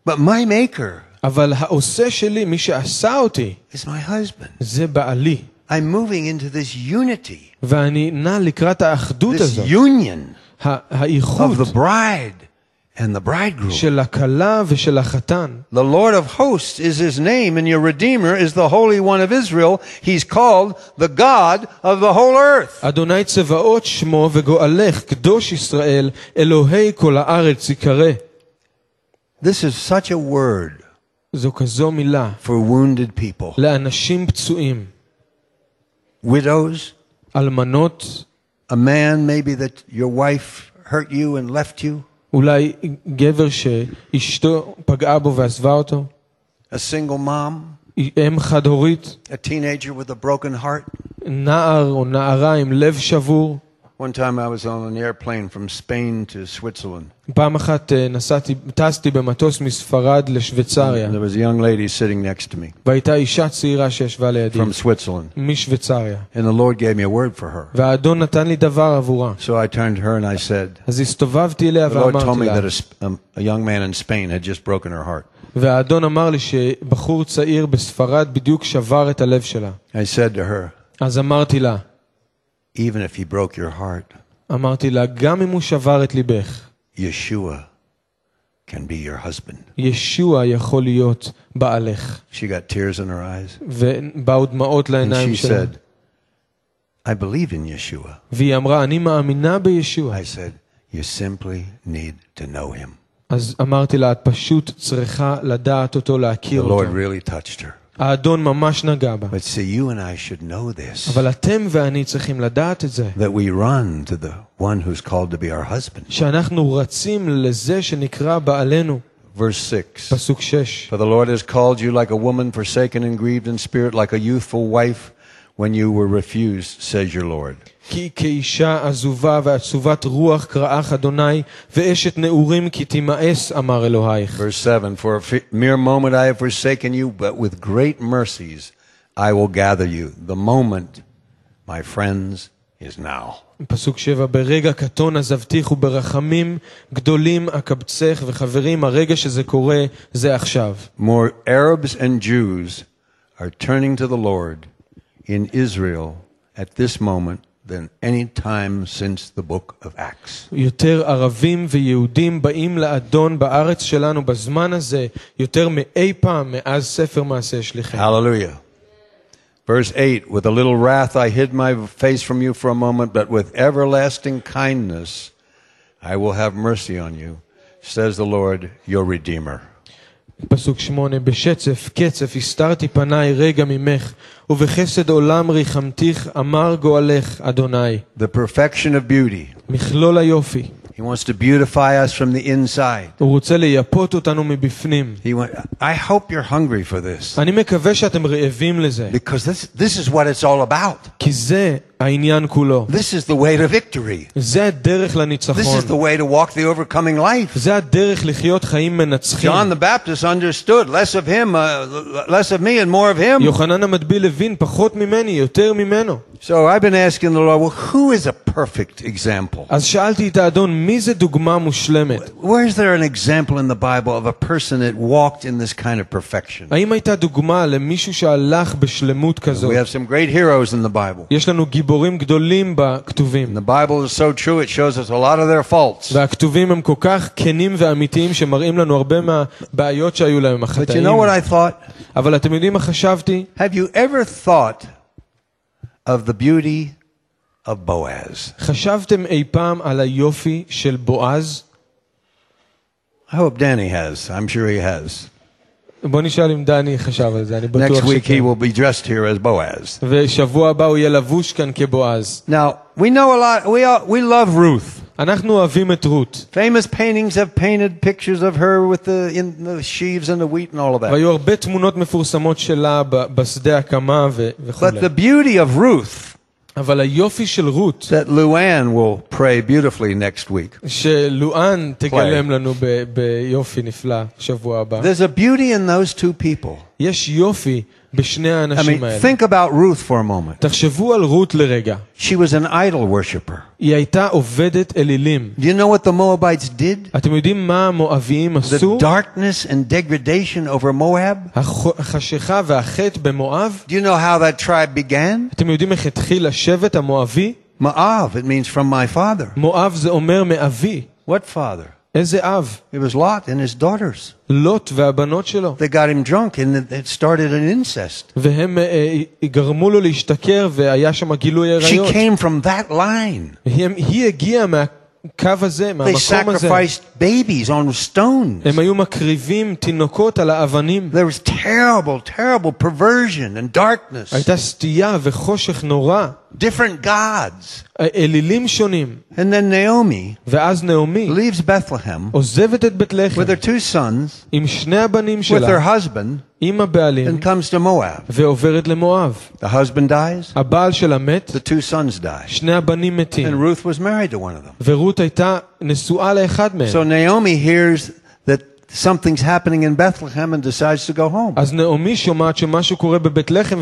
But my maker אבל העושה שלי, מי שעשה אותי, is my husband. זה בעלי. I'm moving into this unity, ואני נע לקראת האחדות this הזאת, union ה- of האיחוד the bride and the bridegroom. The Lord of hosts is his name, and your Redeemer is the Holy One of Israel. He's called the God of the whole earth. This is such a word for wounded people. Widows. A man maybe that your wife hurt you and left you. אולי גבר שאשתו פגעה בו ועזבה אותו, a single mom, אם חד-הורית, a teenager with a broken heart. נער או נערה עם לב שבור. One time I was on an airplane from Spain to Switzerland. פעם אחת אה, נסעתי, טסתי במטוס מספרד לשוויצריה, There was a young lady sitting next to me והייתה אישה צעירה שישבה לידי, from Switzerland, משוויצריה, and the Lord gave me a word for her. והאדון נתן לי דבר עבורה. So I turned to her and I said, אז הסתובבתי אליה The Lord told ואמרתי me לה, that a, Sp- um, a young man in Spain had just broken her heart. והאדון אמר לי שבחור צעיר בספרד בדיוק שבר את הלב שלה. I said to her, אז אמרתי לה, even if he broke your heart, אמרתי לה, גם אם הוא שבר את ליבך, Yeshua can be your husband. ישוע יכול להיות בעלך. She got tears in her eyes. ובאו דמעות And לעיניים she שלה. said, I believe in Yeshua. והיא אמרה, אני מאמינה בישוע. I said, You simply need to know him. אז אמרתי לה, את פשוט צריכה לדעת אותו, The להכיר Lord אותו. really touched her. האדון ממש נגע בה. But see, you and I should know this אבל אתם ואני צריכים לדעת את זה. that we run to the one who's called to be our husband. שאנחנו רצים לזה שנקרא בעלנו. Verse 6 פסוק 6. For the Lord has called you like a woman forsaken and grieved in spirit, like a youthful wife when you were refused, says your Lord. כי כאישה עזובה ועצובת רוח קראך אדוני, ואשת נעורים כי תימאס, אמר אלוהיך. Verse 7 For a fi- mere moment I have forsaken you, but with great mercies I will gather you. The moment, my friends, is now. פסוק 7, ברגע קטון עזבתיך וברחמים גדולים אקבצך, וחברים, הרגע שזה קורה זה עכשיו. More Arabs and Jews are turning to the Lord in Israel at this moment than any time since the book of Acts. יותר ערבים ויהודים באים לאדון בארץ שלנו בזמן הזה, יותר מאי פעם מאז ספר מעשה שליחים. Hallelujah. Verse 8 With a little wrath I hid my face from you for a moment, but with everlasting kindness I will have mercy on you, says the Lord, your Redeemer. פסוק שמונה, בשצף קצף הסתרתי פניי רגע ממך, ובחסד עולם ריחמתיך, אמר גואלך, אדוני. The perfection of beauty. מכלול היופי. He wants to beautify us from the inside. הוא רוצה לייפות אותנו מבפנים. He want, I hope you're hungry for this אני מקווה שאתם רעבים לזה, because this, this is what it's all about. כי זה העניין כולו. This is the way to victory. זה הדרך This לניצחון. is the way to walk the overcoming life. זה הדרך לחיות חיים מנצחים. John the Baptist understood less of him, uh, less of me, and more of him. יוחנן המטביל הבין פחות ממני, יותר ממנו. So I've been asking the Lord, well, who is a perfect example? אז שאלתי את האדון, מי זה דוגמה מושלמת? Where is there an example in the Bible of a person that walked in this kind of perfection? האם הייתה דוגמה למישהו שהלך בשלמות כזאת? We have some great heroes in the Bible. יש לנו גיבורים גדולים בכתובים, And the Bible is so true, it shows us a lot of their faults. והכתובים הם כל כך כנים ואמיתיים שמראים לנו הרבה מהבעיות שהיו להם, But you החטאים. know what I thought? אבל אתם יודעים מה חשבתי? Have you ever thought of the beauty of Boaz? חשבתם אי פעם על היופי של בועז? I hope Danny has. I'm sure he has. בוא נשאל אם דני חשב על זה, אני Next בטוח week he שכן. will be dressed here as Boaz. ושבוע הבא הוא יהיה לבוש כאן כבועז. Now, we know a lot, we, all, we love Ruth. אנחנו אוהבים את רות, Famous paintings have painted pictures of her with the, in the sheaves and the wheat and all of that. והיו הרבה תמונות מפורסמות שלה ב- בשדה הקמה ו- וכו'. But the beauty of Ruth אבל היופי של רות, that Luann will pray beautifully next week. שלואן תגלם לנו ב- ביופי נפלא שבוע הבא. There's a beauty in those two people. יש יופי בשני I האנשים mean, האלה. think about Ruth for a moment. תחשבו על רות לרגע. She was an idol worshiper. היא הייתה עובדת אלילים. Do you know what the Moabites did? אתם יודעים מה המואביים The עשו? darkness and degradation over Moab. הח- החשיכה והחטא במואב? Do you know how that tribe began? אתם יודעים איך התחיל השבט המואבי? Ma'av, it means from my father. מואב זה אומר מאבי. What father? איזה אב? It was Lot and his daughters. לוט והבנות שלו. They got him drunk and it- it started an incest. והם אה, אה, גרמו לו להשתכר והיה שם גילוי She עריות. came from that line. היא, היא הגיעה מהקו הזה, They מהמקום הזה. sacrificed babies on stones. הם היו מקריבים תינוקות על האבנים. There was terrible, terrible perversion and darkness. הייתה סטייה וחושך נורא. Different gods. אלילים שונים. And then Naomi ואז נעמי leaves Bethlehem עוזבת את בית לחם with her two sons, עם שני הבנים with שלה, her husband, עם הבעלים, and comes to Moab. ועוברת למואב. The husband dies, הבעל שלה מת, the two sons die. שני הבנים And מתים. Ruth was married to one of them. ורות הייתה נשואה לאחד מהם. So Naomi hears that something's happening in Bethlehem and decides to go home. אז נעמי שומעת שמשהו קורה בבית לחם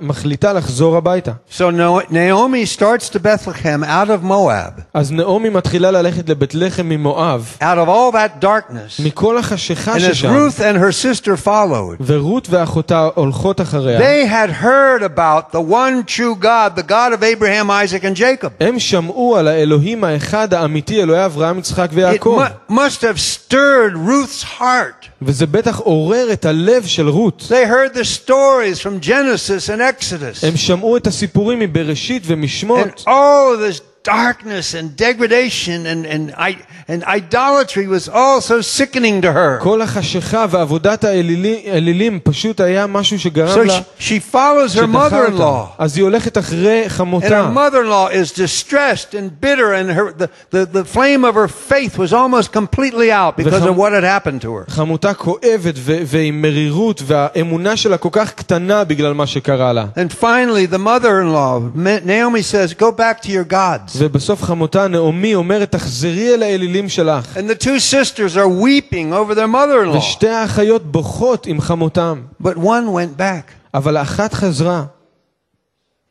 ומחליטה לחזור הביתה. So No- Naomi starts to Bethlehem out of Moab, אז נעמי מתחילה ללכת לבית לחם ממואב, out of all that darkness. מכל החשיכה And as ששם, Ruth and her sister followed, ורות ואחותה הולכות אחריה. they had heard about the one true God, the God of Abraham, Isaac, and Jacob. הם שמעו על האלוהים האחד האמיתי, אלוהי אברהם, יצחק It ויעקב. mu- must have stirred Ruth's heart. וזה בטח עורר את הלב של רות. They heard the stories from Genesis and Exodus. הם שמעו את הסיפורים מבראשית And ומשמות, all this darkness and degradation and, and, I, and idolatry was all so sickening to her. כל החשיכה ועבודת האלילים האלילים פשוט היה משהו שגרם So לה she, she follows her שדחה אותה. mother-in-law. אז היא הולכת אחרי And her חמותה. mother-in-law is distressed and bitter, and her, the, the, the flame of her faith was almost completely out because וחם- of what had happened to her. חמותה כואבת ו- ועם מרירות, והאמונה שלה כל כך קטנה בגלל מה שקרה לה. And finally, the mother-in-law, Ma- Naomi says, go back to your gods. ובסוף חמותה נעמי אומרת, תחזרי אל האלילים שלך. And the two sisters are weeping over their mother-in-law. ושתי האחיות בוכות עם חמותם. But one went back, אבל האחת חזרה,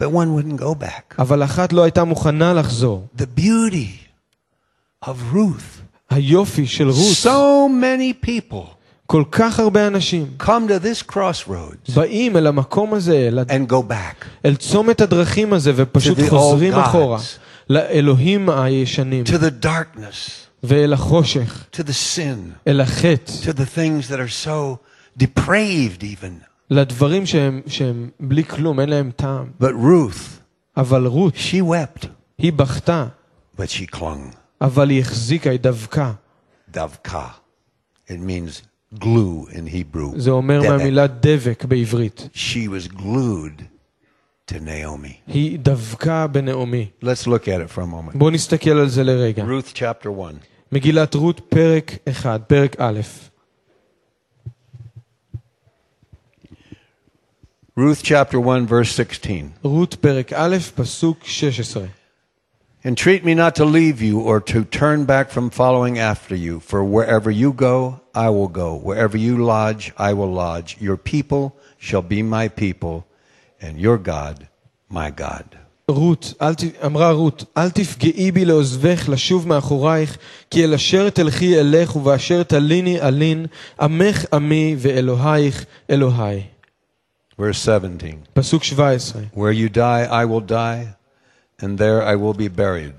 but one wouldn't go back. אבל אחת לא הייתה מוכנה לחזור. The beauty of Ruth. היופי של רות, So many people כל כך הרבה אנשים come to this crossroads באים אל המקום הזה, אל, and go back. אל צומת הדרכים הזה, ופשוט חוזרים gods. אחורה. לאלוהים הישנים, To the darkness, ואל החושך, to the sin, אל החטא, to the things that are so depraved, even. לדברים שהם, שהם בלי כלום, אין להם טעם. But Ruth, אבל רות, she wept, היא בכתה, but she clung. אבל היא החזיקה, היא דבקה. Davka. It means glue in Hebrew. זה אומר Debek. מהמילה דבק בעברית. She was glued to Naomi. היא דבקה בנעמי. Let's look at it for a moment. בואו נסתכל על זה לרגע. Ruth chapter 1. מגילת רות, פרק 1, פרק א'. Ruth chapter 1, verse 16. רות, פרק א', פסוק 16. Entreat me not to leave you or to turn back from following after you, for wherever you go, I will go. Wherever you lodge, I will lodge. Your people shall be my people, and your God, my God. רות, אל ת... אמרה רות, אל תפגעי בי לעוזבך, לשוב מאחורייך, כי אל אשר תלכי אלך, ובאשר תליני אלין, עמך עמי ואלוהיך אלוהי. Verse 17. פסוק 17. Where you die, I will die, and there I will be buried.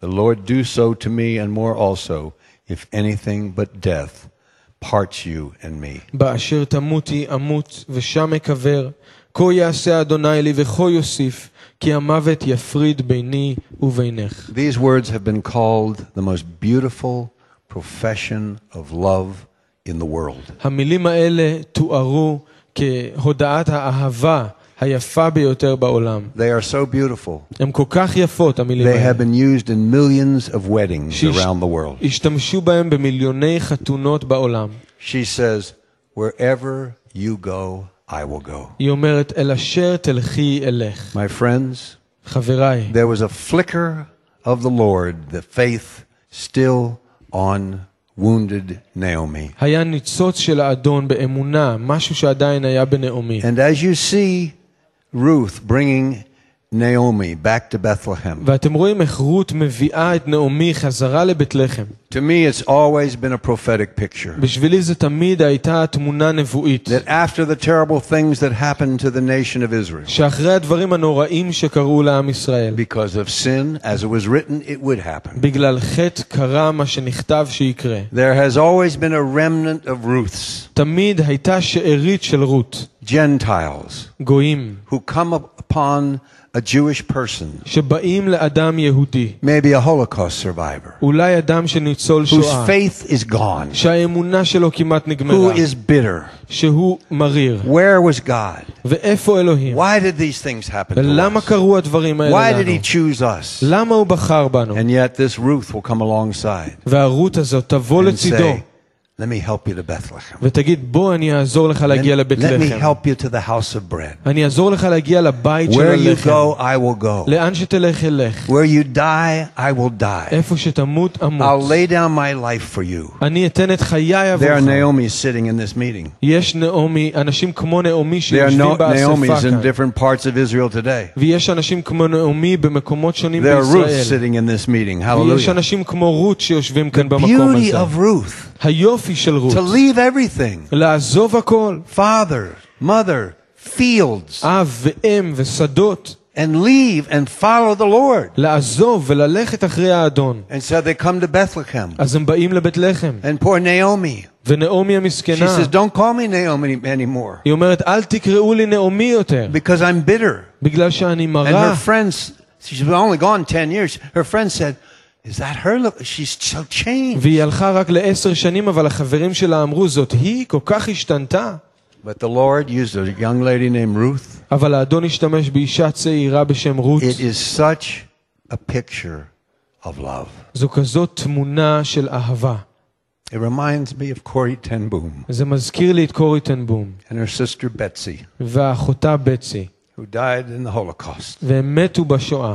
The Lord do so to me and more also, if anything but death parts you and me. באשר תמותי אמות, ושם אקבר. כה יעשה אדוני לי וכה יוסיף, כי המוות יפריד ביני ובינך. These words have been called the most beautiful profession of love in the world. המילים האלה תוארו כהודעת האהבה היפה ביותר בעולם. They are so beautiful. הן כל כך יפות, המילים They have האלה. been used in millions of weddings שהש- around the world. השתמשו בהם במיליוני חתונות בעולם. She says, Wherever you go, I will go. היא אומרת, אל אשר תלכי אלך. My friends, חבריי, there was a flicker of the Lord, the faith still on wounded Naomi. היה ניצוץ של האדון באמונה, משהו שעדיין היה בנעמי. And as you see Ruth bringing Naomi back to Bethlehem, ואתם רואים איך רות מביאה את נעמי חזרה לבית לחם. to me it's always been a prophetic picture. בשבילי זה תמיד הייתה תמונה נבואית. That after the terrible things that happened to the nation of Israel, שאחרי הדברים הנוראים שקרו לעם ישראל, because of sin, as it was written, it would happen. בגלל חטא קרה מה שנכתב שיקרה. There has always been a remnant of Ruths, תמיד הייתה שארית של רות, Gentiles, גויים, who come up upon a Jewish person, maybe a Holocaust survivor, whose faith is gone, who is bitter, where was God? Why did these things happen Why did He choose us? And yet this Ruth will come alongside and say, let me help you to Bethlehem. ותגיד, בוא אני אעזור לך להגיע Let, let me לבית לחם. help you to the house of bread. אני אעזור לך להגיע לבית של Where you הלחם. go, I will go. לאן שתלך אלך. Where you die, I will die. איפה שתמות I'll אמות. lay down my life for you. אני אתן את חיי There are עבורך. Naomi's sitting in this meeting. יש נעמי, אנשים כמו נעמי There are שיושבים no, Naomi's באספה in כאן. different parts of Israel today. ויש אנשים כמו נעמי במקומות שונים There are Ruth בישראל. sitting in this meeting. ויש Hallelujah. אנשים כמו רות שיושבים כאן במקום Beauty הזה. of Ruth. היופי של רות. To leave everything. לעזוב הכל. Father, mother, fields. אב ואם ושדות. And leave and follow the Lord. לעזוב וללכת אחרי האדון. And so they come to Bethlehem. אז הם באים לבית לחם. And poor Naomi. ונעמי She המסכנה, says, Don't call me Naomi anymore. היא אומרת, אל תקראו לי נעמי יותר, Because I'm bitter. בגלל שאני And מרה. her friends, she's only gone 10 years. Her friends said, Is that her? Look, she's so changed. והיא הלכה רק לעשר שנים, אבל החברים שלה אמרו, זאת היא? כל כך השתנתה. But the Lord used a young lady named Ruth. אבל האדון השתמש באישה צעירה בשם רות. It is such a picture of love. זו כזאת תמונה של אהבה. It reminds me of Corrie ten Boom זה מזכיר לי את קורי טנבום, and her sister Betsy, ואחותה בצי, who died in the Holocaust והם מתו בשואה,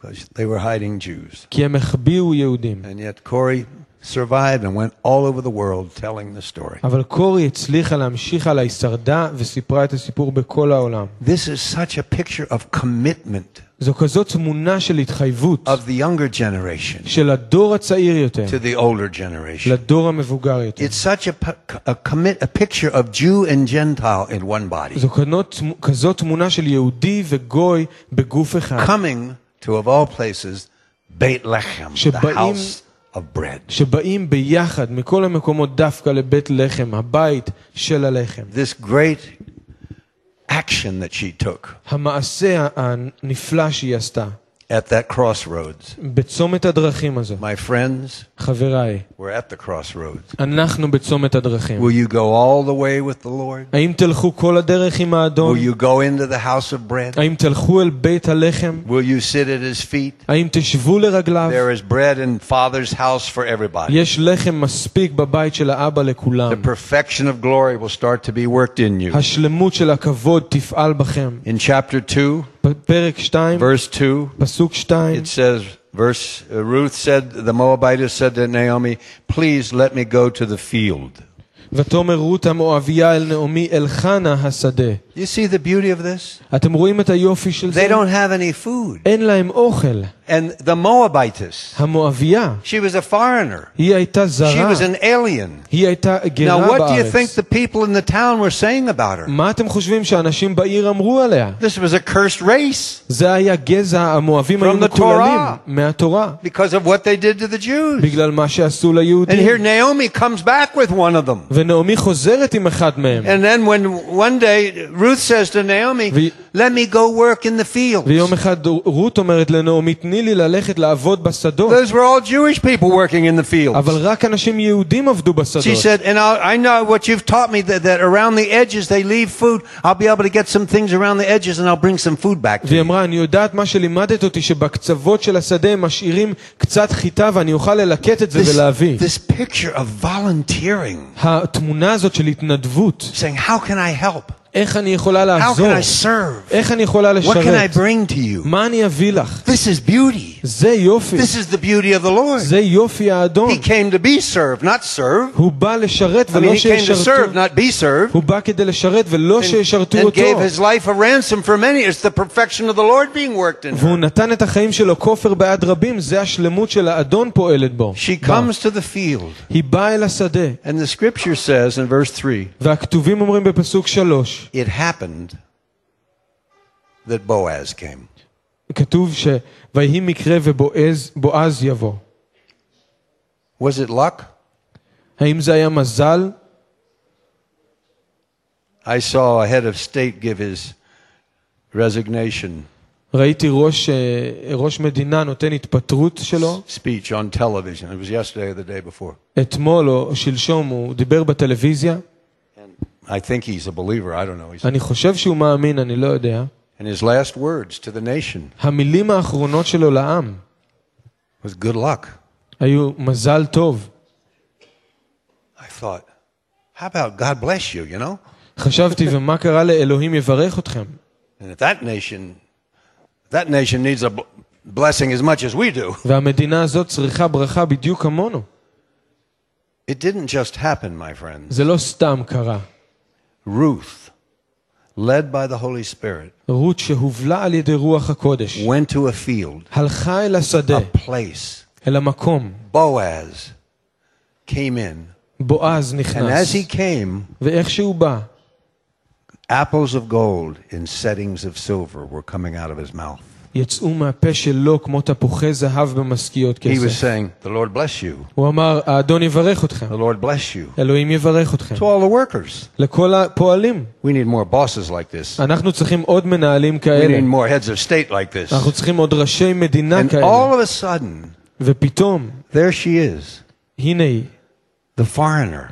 because they were hiding Jews. And yet Corrie survived and went all over the world telling the story. This is such a picture of commitment. זו כזאת תמונה של התחייבות of the younger generation של הדור הצעיר יותר to the older generation. לדור המבוגר יותר. It's such a, commit, a picture of Jew and Gentile in one body. זו כזאת תמונה של יהודי וגוי בגוף אחד. Coming to of all places, Beit Lechem, the שבאים- house of bread. שבאים ביחד מכל המקומות דווקא לבית לחם, הבית של הלחם. This great action that she took המעשה הנפלא שהיא עשתה at that crossroads. בצומת הדרכים הזו, My friends, חבריי, we're at the crossroads. אנחנו בצומת הדרכים. Will you go all the way with the Lord? האם תלכו כל הדרך עם האדון? Will you go into the house of bread? האם תלכו אל בית הלחם? Will you sit at his feet? האם תשבו לרגליו? There is bread in Father's house for everybody. יש לחם מספיק בבית של האבא לכולם. The perfection of glory will start to be worked in you. השלמות של הכבוד תפעל בכם. In chapter 2, פרק 2, verse 2, פסוק 2, it says, verse uh, Ruth said, the Moabitess said to Naomi, "Please let me go to the field." ותאמר רות המואביה אל נעמי אל חנה השדה. You see the beauty of this? אתם רואים את היופי של זה? They don't have any food. אין להם אוכל. And the Moabitess, המואביה, she was a foreigner. היא הייתה She זרה. was an alien. היא הייתה Now, גרה what do you think בארץ. the people in the town were saying about her? מה אתם חושבים שאנשים בעיר אמרו עליה? This was a cursed race זה היה גזע, המואבים From היו the מקוללים Torah. מהתורה, because of what they did to the Jews. בגלל מה שעשו And here ליהודים. Naomi comes back with one of them. ונעמי חוזרת עם אחד מהם. And then when one day Ruth says to Naomi, Vi- let me go work in the fields. ויום אחד רות אומרת לנעמי, תני לי ללכת לעבוד בשדות. Those were all Jewish people working in the fields. אבל רק אנשים יהודים עבדו She בשדות. said, and I'll, I know what you've taught me that, that around the edges they leave food. I'll be able to get some things around the edges and I'll bring some food back to והיא you. אמרה, אני יודעת מה שלימדת אותי, שבקצוות של השדה הם משאירים קצת חיטה ואני אוכל ללקט את זה This, ולהביא. this picture of volunteering, התמונה הזאת של התנדבות, saying, how can I help? איך אני יכולה How לעזור? can I serve? איך אני יכולה What can I לשרת? bring to you? מה אני אביא לך? This is beauty. זה יופי. This is the beauty of the Lord. זה יופי האדון. He came to be served, not serve. הוא בא לשרת I mean, ולא he came to serve, שישרתו. not be served. הוא בא כדי לשרת ולא שישרתו And אותו. gave his life a ransom for many. It's the perfection of the Lord being worked in והוא her. נתן את החיים שלו כופר בעד רבים, זה השלמות של האדון פועלת בו. She בה. comes to the field. היא באה אל השדה, And the scripture says in verse 3 והכתובים אומרים בפסוק שלוש, it happened that Boaz came. כתוב ש... ויהי מקרה ובועז בועז יבוא. Was it luck? האם זה היה מזל? I saw a head of state give his resignation ראיתי ראש, אה, ראש מדינה נותן התפטרות שלו. speech on television. It was yesterday or the day before. אתמול או שלשום הוא דיבר בטלוויזיה. I think he's a believer. I don't know. He's, אני חושב שהוא מאמין, אני לא יודע. and his last words to the nation המילים האחרונות שלו לעם was good luck. היו מזל טוב. I thought, how about God bless you, you know? חשבתי, ומה קרה לאלוהים יברך אתכם? And if that nation, that nation needs a bl- blessing as much as we do. והמדינה הזאת צריכה ברכה בדיוק כמונו. It didn't just happen, my friends. זה לא סתם קרה. Ruth, led by the Holy Spirit, רות שהובלה על ידי רוח הקודש, went to a field, הלכה אל השדה, a place. אל המקום. Boaz came in. בועז And נכנס, as he came, ואיך שהוא בא, apples of gold in settings of silver were coming out of his mouth. יצאו מהפה שלו כמו תפוחי זהב במשכיות He was כסף. saying, The Lord bless you. הוא אמר, האדון יברך אתכם, The Lord bless you. אלוהים יברך אתכם. To all the workers. לכל הפועלים, We need more bosses like this. אנחנו צריכים עוד מנהלים We כאלה. need more heads of state like this. אנחנו צריכים עוד ראשי מדינה And כאלה. all of a sudden, ופתאום, there she is, הנה היא, the foreigner,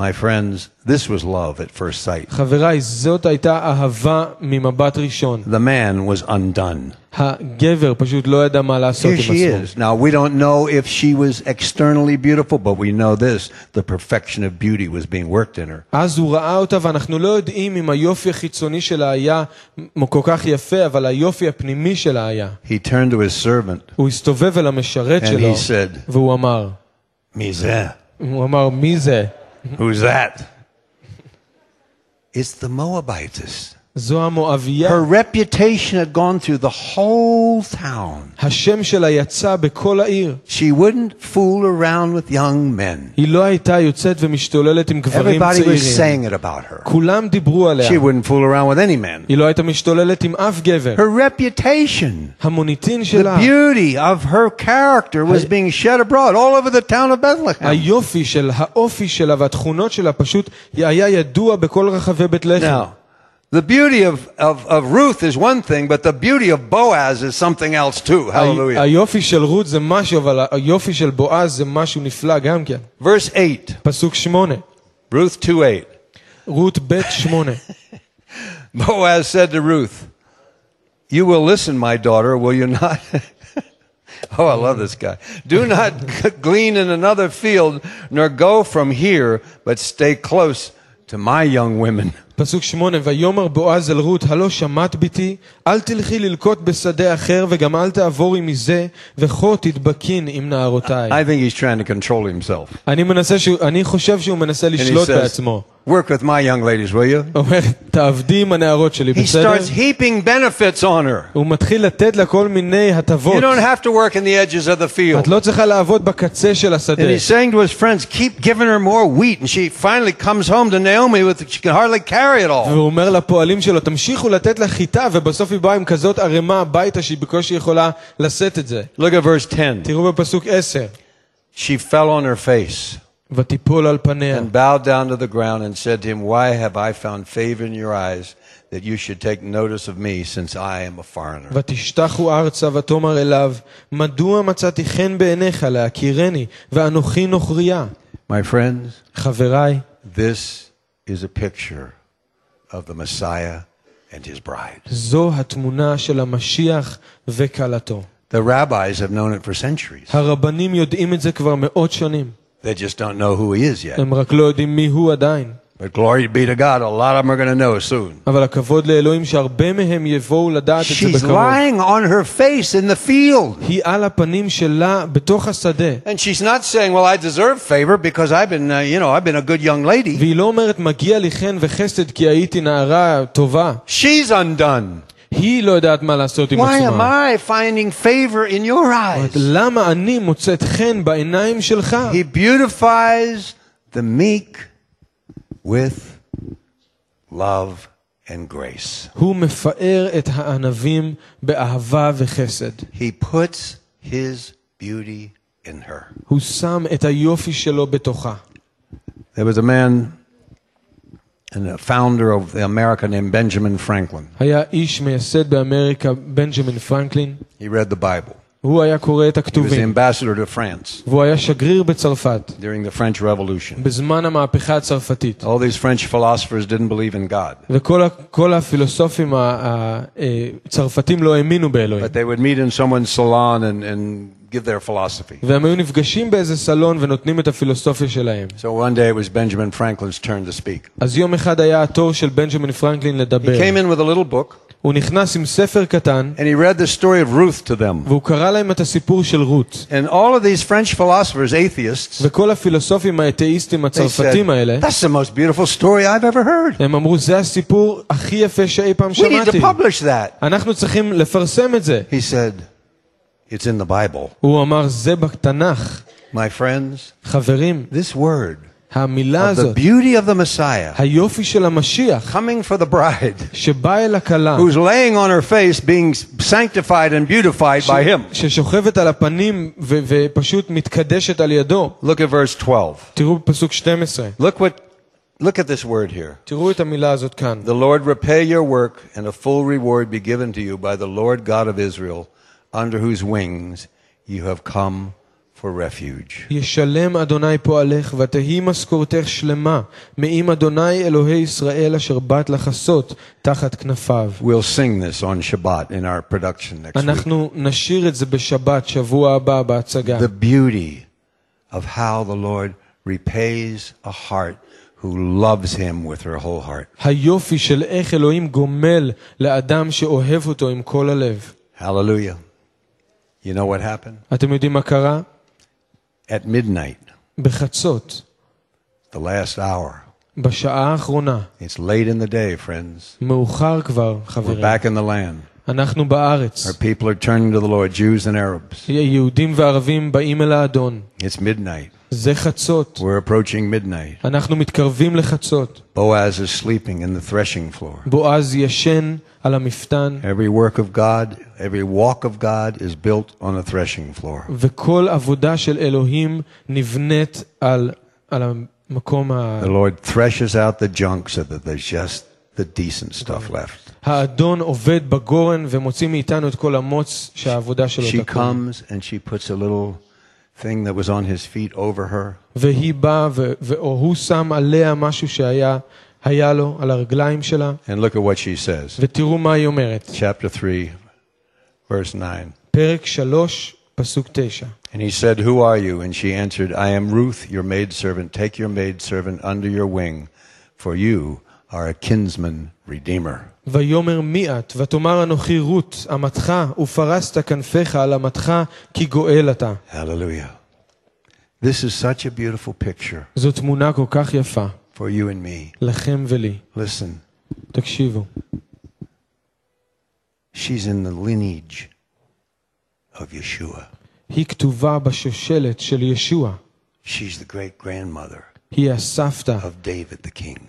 My friends, this was love at first sight. חבריי, זאת הייתה אהבה ממבט ראשון. The man was undone. הגבר פשוט לא ידע מה לעשות Here עם she עצמו. is. Now, we don't know if she was externally beautiful, but we know this the perfection of beauty was being worked in her. אז הוא ראה אותה ואנחנו לא יודעים אם היופי החיצוני שלה היה מ- כל כך יפה, אבל היופי הפנימי שלה היה. He turned to his servant הוא הסתובב אל המשרת and שלו he said, והוא אמר, Mizeh, הוא אמר, מי זה? Who's that? It's the Moabitess. זו המואביה. Her reputation had gone through the whole town. השם שלה יצא בכל העיר. She wouldn't fool around with young men. היא לא הייתה יוצאת ומשתוללת עם גברים Everybody was צעירים. saying it about her. כולם דיברו עליה. She wouldn't fool around with any man. היא לא הייתה משתוללת עם אף גבר. Her reputation, המוניטין the שלה, beauty of her character was being shed abroad all over the town of Bethlehem. היופי של האופי שלה והתכונות שלה פשוט היה ידוע בכל רחבי בית לחם. Now, the beauty of, of, of Ruth is one thing, but the beauty of Boaz is something else too. Hallelujah. היופי של רות זה משהו, אבל היופי של בועז זה משהו נפלא גם כן. Verse 8, פסוק שמונה, Ruth 2 8. רות ב' שמונה. Boaz said to Ruth, You will listen, my daughter, will you not? oh, I love this guy. Do not glean in another field, nor go from here, but stay close to my young women. פסוק שמונה, ויאמר בועז אל רות, הלא שמעת ביתי? אל תלכי ללקוט בשדה אחר, וגם אל תעבורי מזה, וכה תדבקין עם נערותיי. I think he's trying to control himself. אני מנסה שהוא, אני חושב שהוא מנסה And he לשלוט says, בעצמו. Work with my young ladies, will you? הוא אומר, תעבדי עם הנערות שלי, He בסדר? starts heaping benefits on her. הוא מתחיל לתת לה כל מיני You הטבות. don't have to work in the edges of the field. את לא צריכה לעבוד בקצה של השדה. And he's saying to his friends, keep giving her more wheat. And she finally comes home to Naomi with, she can hardly carry it all. והוא אומר לפועלים שלו, תמשיכו לתת לה חיטה, ובסוף היא באה עם כזאת ערימה הביתה שהיא בקושי יכולה לשאת את זה. Look at verse 10. תראו בפסוק 10, She fell on her face ותיפול על פניה, and bowed down to the ground and said to him, Why have I found favor in your eyes that you should take notice of me since I am a foreigner? ותשתחו ארצה ותאמר אליו, מדוע מצאתי חן בעיניך להכירני, ואנוכי נוכריה? My friends, חבריי, this is a picture of the Messiah and his bride. זו התמונה של המשיח וכלתו. The rabbis have known it for centuries. הרבנים יודעים את זה כבר מאות שנים, They just don't know who he is yet. הם רק לא יודעים מי הוא עדיין. But glory be to God, a lot of them are going to know soon. אבל הכבוד לאלוהים שהרבה מהם יבואו לדעת את זה She's בקרוב. lying on her face in the field. היא על הפנים שלה בתוך השדה. And she's not saying, well, I deserve favor because I've been, uh, you know, I've been a good young lady. והיא לא אומרת מגיע לי חן וחסד כי הייתי נערה טובה. She's undone. היא לא יודעת מה לעשות עם Why am עצמה. I finding favor in your eyes? למה אני מוצאת חן בעיניים שלך? He beautifies the meek with love and grace. הוא מפאר את הענבים באהבה וחסד. He puts his beauty in her. הוא שם את היופי שלו בתוכה. There was a man and a founder of the America named Benjamin Franklin. היה איש מייסד באמריקה, בנג'מין פרנקלין. He read the Bible. הוא היה קורא את He was the הכתובים, ambassador to France והוא היה שגריר בצרפת during the French Revolution. בזמן המהפכה הצרפתית. All these French philosophers didn't believe in God, וכל ה- כל הפילוסופים הצרפתים לא האמינו באלוהים. but they would meet in someone's salon and, and give their philosophy. והם היו נפגשים באיזה סלון ונותנים את הפילוסופיה שלהם. So one day it was Benjamin Franklin's turn to speak. אז יום אחד היה התור של בנג'מין פרנקלין He לדבר. came in with a little book הוא נכנס עם ספר קטן, and he read the story of Ruth to them. והוא קרא להם את הסיפור של רות. And all of these French philosophers, atheists, וכל הפילוסופים האתאיסטים they הצרפתים said, האלה, That's the most beautiful story I've ever heard. הם אמרו, זה הסיפור הכי יפה שאי פעם We need to שמעתי. publish that. אנחנו צריכים לפרסם את זה. He said, It's in the Bible. הוא אמר, זה בתנ"ך. My friends, חברים, this word המילה of the הזאת, beauty of the Messiah היופי של המשיח, coming for the bride שבא אל הכלה, who's laying on her face being sanctified and beautified by him. ששוכבת על הפנים ו- ופשוט מתקדשת על ידו. Look at verse 12. תראו בפסוק 12, Look what look at this word here. תראו את המילה הזאת כאן. The Lord repay your work and a full reward be given to you by the Lord God of Israel, under whose wings you have come for refuge. ישלם אדוני פועלך, ותהי משכורתך שלמה, מעם אדוני אלוהי ישראל אשר באת לחסות תחת כנפיו. We'll sing this on Shabbat in our production next week. אנחנו נשיר את זה בשבת, שבוע הבא, בהצגה. The beauty of how the Lord repays a heart who loves him with her whole heart. היופי של איך אלוהים גומל לאדם שאוהב אותו עם כל הלב. Hallelujah. You know what happened? אתם יודעים מה קרה? At midnight, בחצות, the last hour. בשעה האחרונה, It's late in the day, friends. מאוחר כבר, We're חברים. back in the land. אנחנו בארץ. Our people are turning to the Lord, Jews and Arabs. יהודים וערבים באים אל האדון. It's midnight. זה חצות. We're approaching midnight. אנחנו מתקרבים לחצות. Boaz is sleeping in the threshing floor. בועז ישן על המפתן, Every work of God, every walk of God is built on a threshing floor. וכל עבודה של אלוהים נבנית על, על המקום ה... The Lord threshes out the junk so that there's just the decent stuff left. האדון עובד בגורן ומוציא מאיתנו את כל המוץ שהעבודה שלו She תקום. comes and she puts a little thing that was on his feet over her. והיא באה, ו- ו- או הוא שם עליה משהו שהיה היה לו, על הרגליים שלה, And look at what she says. ותראו מה היא אומרת. Chapter 3, verse 9. פרק 3, פסוק 9. And he said, Who are you? And she answered, I am Ruth, your maidservant. Take your maidservant under your wing, for you are a kinsman redeemer. ויאמר מי את? ותאמר אנוכי רות, אמתך, ופרסת כנפיך על אמתך, כי גואל אתה. Hallelujah. This is such a beautiful picture זו תמונה כל כך יפה, for you and me. לכם ולי. Listen, תקשיבו, she's in the lineage of Yeshua. היא כתובה בשושלת של ישוע. She's the great grandmother היא הסבתא, of David the king.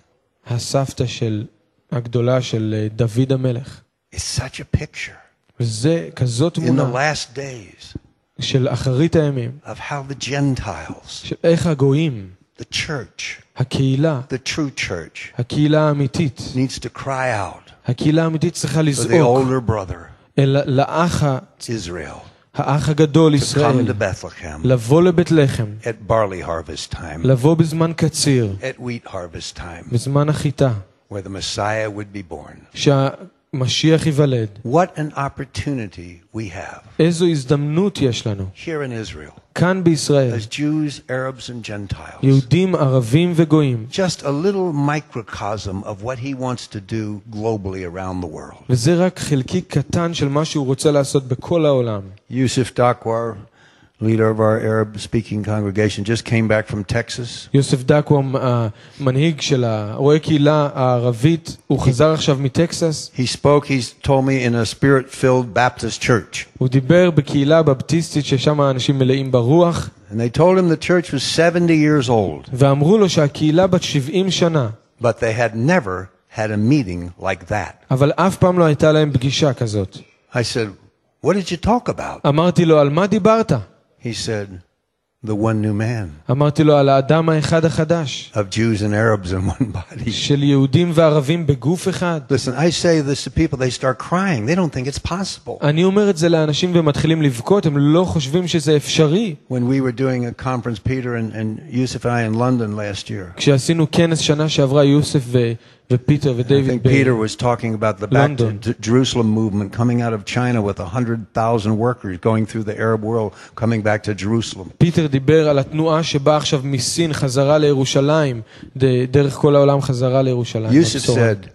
הסבתא של, הגדולה של אה, דוד המלך. It's such a picture וזה כזאת in the תמונה last days של אחרית הימים, of how the Gentiles, של איך הגויים, the church, הקהילה, the true church, הקהילה האמיתית, needs to cry out הקהילה האמיתית צריכה for the לזעוק older brother, אל לאח, ה- Israel, האח הגדול to come ישראל, to Bethlehem לבוא לבית לחם, at barley harvest time, לבוא בזמן קציר, at wheat harvest time, בזמן החיטה, where the Messiah would be born. שהמשיח ייוולד. What an opportunity we have איזו הזדמנות יש לנו, here in Israel כאן בישראל, as Jews, Arabs, and Gentiles. יהודים, ערבים וגויים, Just a little microcosm of what he wants to do globally around the world. וזה רק חלקיק קטן של מה שהוא רוצה לעשות בכל העולם. Yusuf Dakwar, leader of our Arab speaking congregation, just came back from Texas. יוסף דקוור, המנהיג של הרואה קהילה הערבית, הוא חזר עכשיו מטקסס, He spoke, he told me, in a spirit filled Baptist church. הוא דיבר בקהילה בבטיסטית ששם האנשים מלאים ברוח, And they told him the church was 70 years old, ואמרו לו שהקהילה בת 70 שנה, but they had never had a meeting like that. אבל אף פעם לא הייתה להם פגישה כזאת. I said, What did you talk about? אמרתי לו, על מה דיברת? He said, the one new man אמרתי לו על האדם האחד החדש, of Jews and Arabs in one body. של יהודים וערבים בגוף אחד. Listen, I say this to people, they start crying. They don't think it's possible. אני אומר את זה לאנשים ומתחילים לבכות, הם לא חושבים שזה אפשרי. When we were doing a conference, Peter and, and Yusuf and I in London last year, כשעשינו כנס שנה שעברה, יוסף ו- ופיטר I think ודייוויד Peter ב- was talking about the back to London. J- Jerusalem movement coming out of China with 100,000 workers going through the Arab world, coming back to Jerusalem. פיטר דיבר על התנועה שבאה עכשיו מסין חזרה לירושלים, ד- דרך כל העולם חזרה לירושלים. Yusuf הבשורה. said,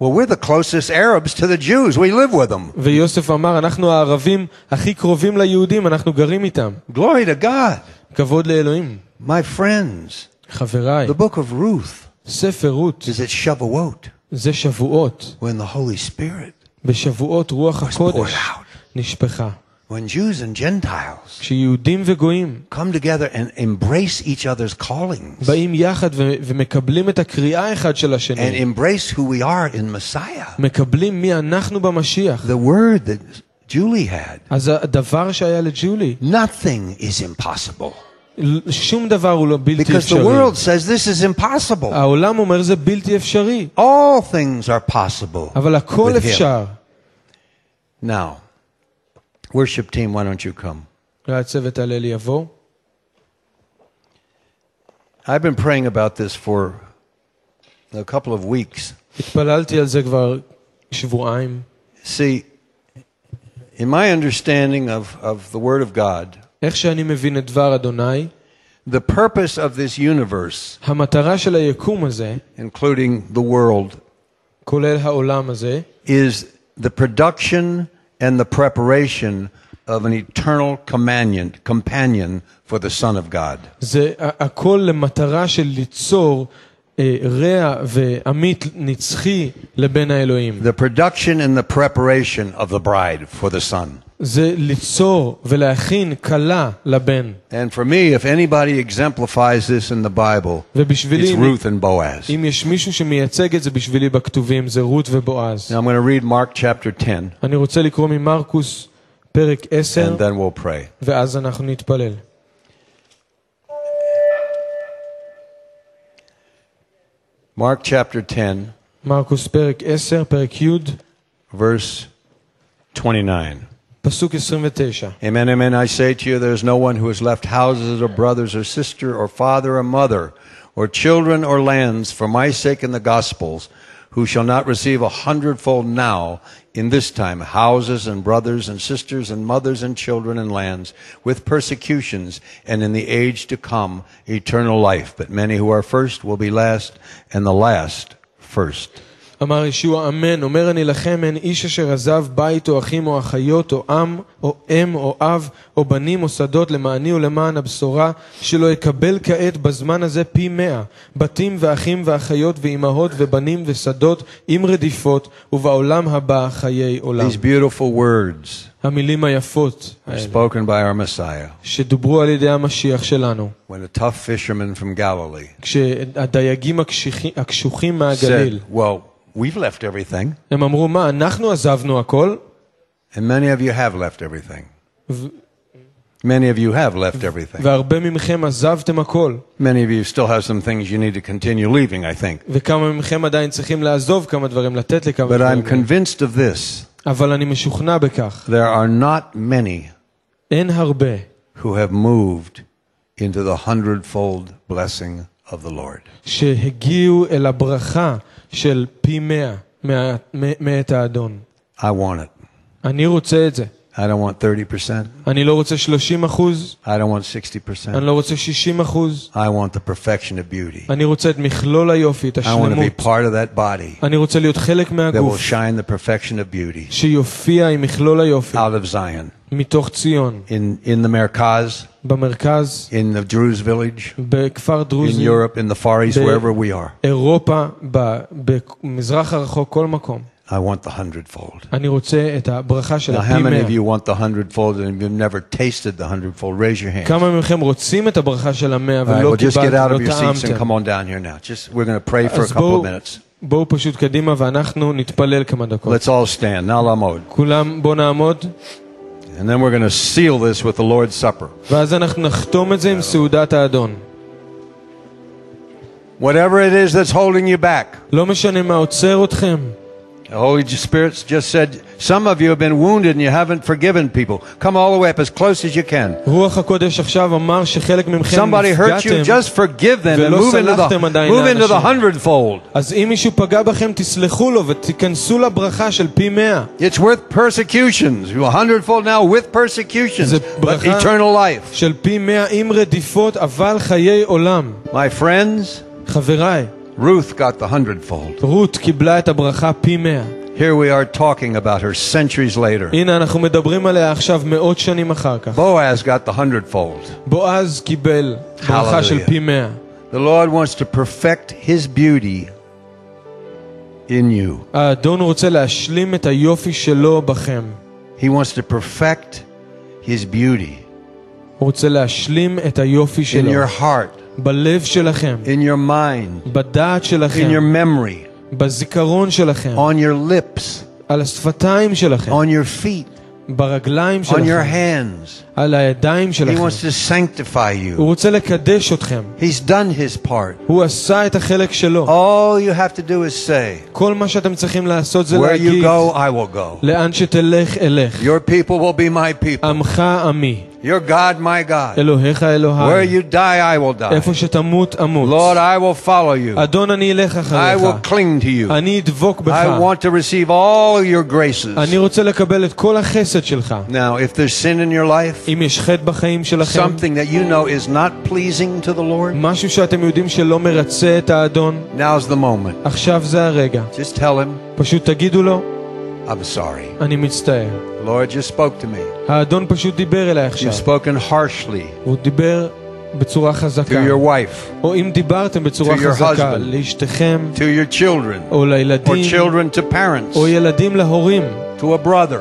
Well, we're the closest Arabs to the Jews. We live with them. ויוסף אמר, אנחנו הערבים הכי קרובים ליהודים, אנחנו גרים איתם. Glory to God. כבוד לאלוהים. My friends, חבריי, the book of Ruth ספר רות is at Shavuot זה שבועות. when the Holy Spirit בשבועות רוח was poured הקודש out. נשפכה. When Jews and Gentiles כשיהודים וגויים come together and embrace each other's callings באים יחד ו- ומקבלים את הקריאה אחד של and השני, embrace who we are in Messiah. מקבלים מי אנחנו במשיח. The word that Julie had, אז הדבר שהיה לג'ולי, nothing is impossible. שום דבר הוא לא בלתי Because the אפשרי. world says this is impossible. העולם אומר זה בלתי אפשרי, All things are possible. אבל הכל with him. אפשר. Now, worship team, why don't you come? והצוות הלל יבוא. I've been praying about this for a couple of weeks. התפללתי על זה כבר שבועיים. See, in my understanding of, of the Word of God, איך שאני מבין את דבר אדוני, the purpose of this universe, המטרה של היקום הזה, including the world, כולל העולם הזה, is the production and the preparation of an eternal companion, companion for the Son of God. זה ה- הכל למטרה של ליצור אה, רע ועמית נצחי לבן האלוהים. The production and the preparation of the bride for the Son. זה ליצור ולהכין כלה לבן. And for me, if anybody exemplifies this in the Bible, ובשבילי, it's Ruth and Boaz. אם יש מישהו שמייצג את זה בשבילי בכתובים, זה רות ובועז. Now I'm going to read Mark chapter 10, אני רוצה לקרוא ממרקוס פרק 10, and then we'll pray. ואז אנחנו נתפלל. Mark chapter 10, מרקוס פרק 10, פרק י', verse 29. פסוק 29. Amen, amen. I say to you, there's no one who has left houses or brothers or sister or father or mother or children or lands for my sake in the Gospels who shall not receive a hundredfold now in this time houses and brothers and sisters and mothers and children and lands with persecutions and in the age to come eternal life. But many who are first will be last and the last first. אמר ישוע אמן, אומר אני לכם, אין איש אשר עזב בית או אחים או אחיות או עם או אם או אב או בנים או שדות למעני ולמען הבשורה, שלא יקבל כעת בזמן הזה פי מאה, בתים ואחים ואחיות ואימהות ובנים ושדות עם רדיפות, ובעולם הבא חיי עולם. These beautiful words המילים היפות are האלה, spoken by our Messiah שדוברו על ידי המשיח שלנו, when a tough fisherman from Galilee כשהדייגים הקשיחי- הקשוחים מהגליל, said, Well, we've left everything. הם אמרו, מה, אנחנו עזבנו הכל? And many of you have left everything. ו- Many of you have left everything. והרבה מכם עזבתם הכל. Many of you still have some things you need to continue leaving, I think. וכמה מכם עדיין צריכים לעזוב כמה דברים, לתת לכמה But I'm דברים. convinced of this. אבל אני משוכנע בכך. There are not many אין הרבה who have moved into the hundredfold blessing of the Lord. שהגיעו אל הברכה של פי מאה מאת האדון. I want it. אני רוצה את זה. I don't want 30%. אני לא רוצה 30 אחוז, I don't want אני 60%. לא רוצה 60 אחוז, I want the perfection of beauty. אני רוצה את מכלול היופי, את I want to be השלמות. part of that body אני רוצה להיות חלק that will מהגוף shine the perfection of beauty שיופיע עם מכלול היופי out of Zion. מתוך ציון, In, in the Merkaz, במרכז, in the Druze village, בכפר in דרוזי, Europe, in the Far East, Be- wherever we are. אירופה, ב- במזרח הרחוק, כל מקום. I want the hundredfold. אני רוצה את הברכה של Now, הפי how many מאה. of you want the hundredfold and you've never tasted the hundredfold? Raise your hand. כמה מכם רוצים את הברכה של המאה All right, ולא well, just get קיבלתם, out לא of your seats and טעמתם? come on down here now. Just we're going to pray for a אז couple of בואו, minutes. בואו פשוט קדימה ואנחנו נתפלל כמה דקות. Let's all stand. Now, Lamod. כולם בואו נעמוד. And then we're going to seal this with the Lord's Supper. ואז אנחנו נחתום את זה עם סעודת האדון. Whatever it is that's holding you back. לא משנה מה עוצר אתכם. Oh, the Holy Spirit just said, some of you have been wounded and you haven't forgiven people. Come all the way up as close as you can. Somebody hurt you, just forgive them and move into the, move into the hundredfold. It's worth persecutions. You hundredfold now with persecutions, but eternal life. My friends, Ruth got the hundredfold. רות קיבלה את הברכה פי מאה. Here we are talking about her centuries later. הנה, אנחנו מדברים עליה עכשיו מאות שנים אחר כך. Boaz got the hundredfold. בועז קיבל ברכה של Hallelujah. פי מאה. The Lord wants to perfect his beauty in you. האדון רוצה להשלים את היופי שלו בכם. He wants to perfect his beauty הוא רוצה להשלים את היופי in שלו. your heart, בלב שלכם, in your mind, בדעת in שלכם, your memory, בזיכרון שלכם, on your lips, על השפתיים שלכם, on your feet, ברגליים on your שלכם, hands. על הידיים He שלכם. wants to sanctify הוא you. רוצה לקדש אתכם. He's done his part. הוא עשה את החלק שלו. All you have to do is say, כל מה שאתם צריכים לעשות זה Where you להגיד, go, I will go. לאן שתלך אלך. Your people will be my people. עמך עמי, Your God, my God. אלוהיך Where אלוהי. you die, I will die. איפה שתמות אמות. Lord, I will follow you. אדון אני אלך I אחריך. will cling to you. אני אדבוק בך. I want to receive all your graces. אני רוצה לקבל את כל החסד שלך. Now, if there's sin in your life, אם יש חטא בחיים שלכם, something that you know is not pleasing to the Lord, משהו שאתם יודעים שלא מרצה את האדון, now's the moment. עכשיו זה הרגע. Just tell him, פשוט תגידו לו, I'm sorry. אני מצטער. The Lord just spoke to me. האדון פשוט דיבר אליי עכשיו. You've spoken harshly הוא דיבר בצורה to חזקה. your wife, או אם דיברתם בצורה To your חזקה husband. לאשתכם, to your children, או or לילדים, children to parents, או ילדים להורים, to a brother,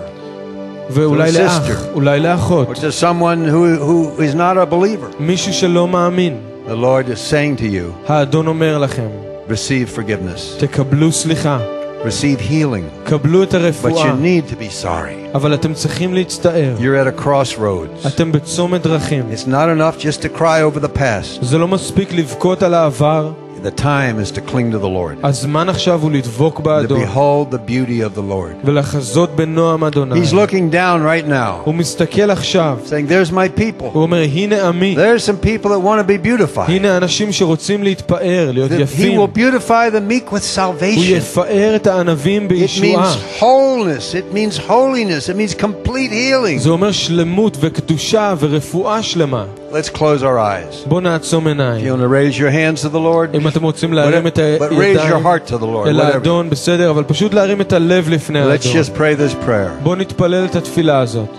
ואולי To a לאח, sister. אולי לאחות. or to someone who, who is not a believer. מישהו שלא מאמין. The Lord is saying to you, האדון אומר לכם, receive forgiveness, תקבלו סליחה, receive healing, קבלו את but הרפואה, you need to be sorry. אבל אתם צריכים להצטער. You're at a crossroads. אתם בצומת דרכים. It's not enough just to cry over the past. זה לא מספיק לבכות על העבר, The time is to cling to the Lord, הזמן עכשיו הוא לדבוק to באדון, behold the beauty of the Lord. ולחזות בנועם אדוני. He's looking down right now, הוא מסתכל עכשיו, saying, There's my people. הוא אומר, הנה עמי, There's some people that want to be beautified. הנה אנשים שרוצים להתפאר, להיות That He יפים. will beautify the meek with הוא salvation. יפאר את הענבים It בישועה. means wholeness. It means holiness. It means complete healing. זה אומר שלמות וקדושה ורפואה שלמה. Let's close our eyes. בואו נעצום If עיניים. you want to raise your hands to the Lord, אם אתם רוצים להרים את but raise your הידיים heart to the Lord. אל Whatever. האדון, בסדר, אבל פשוט להרים את הלב לפני Let's האדון. just pray this prayer. בואו נתפלל את התפילה הזאת.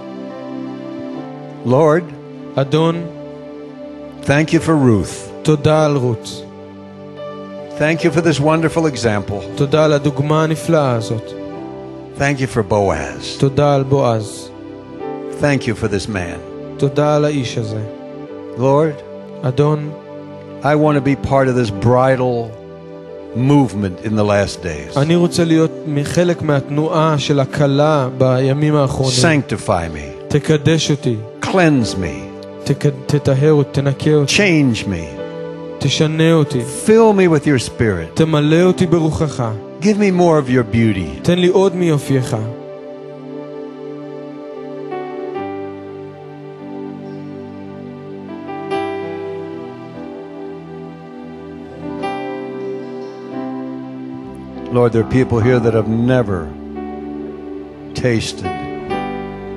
Lord, אדון, thank you for Ruth. תודה על רות. Thank you for this wonderful example. תודה על הדוגמה הנפלאה הזאת. Thank you for Boaz. תודה על בועז. Thank you for this man. תודה על האיש הזה. Lord, אדון, I want to be part of this bridal movement in the last days. אני רוצה להיות חלק מהתנועה של הכלה בימים האחרונים. Sanctify me, תקדש אותי, cleanse me, תק... תטהר אותי, תנקה אותי, change me, תשנה אותי, fill me with your spirit. תמלא אותי ברוחך, Give me more of your beauty. תן לי עוד מיופייך. Lord, there are people here that have never tasted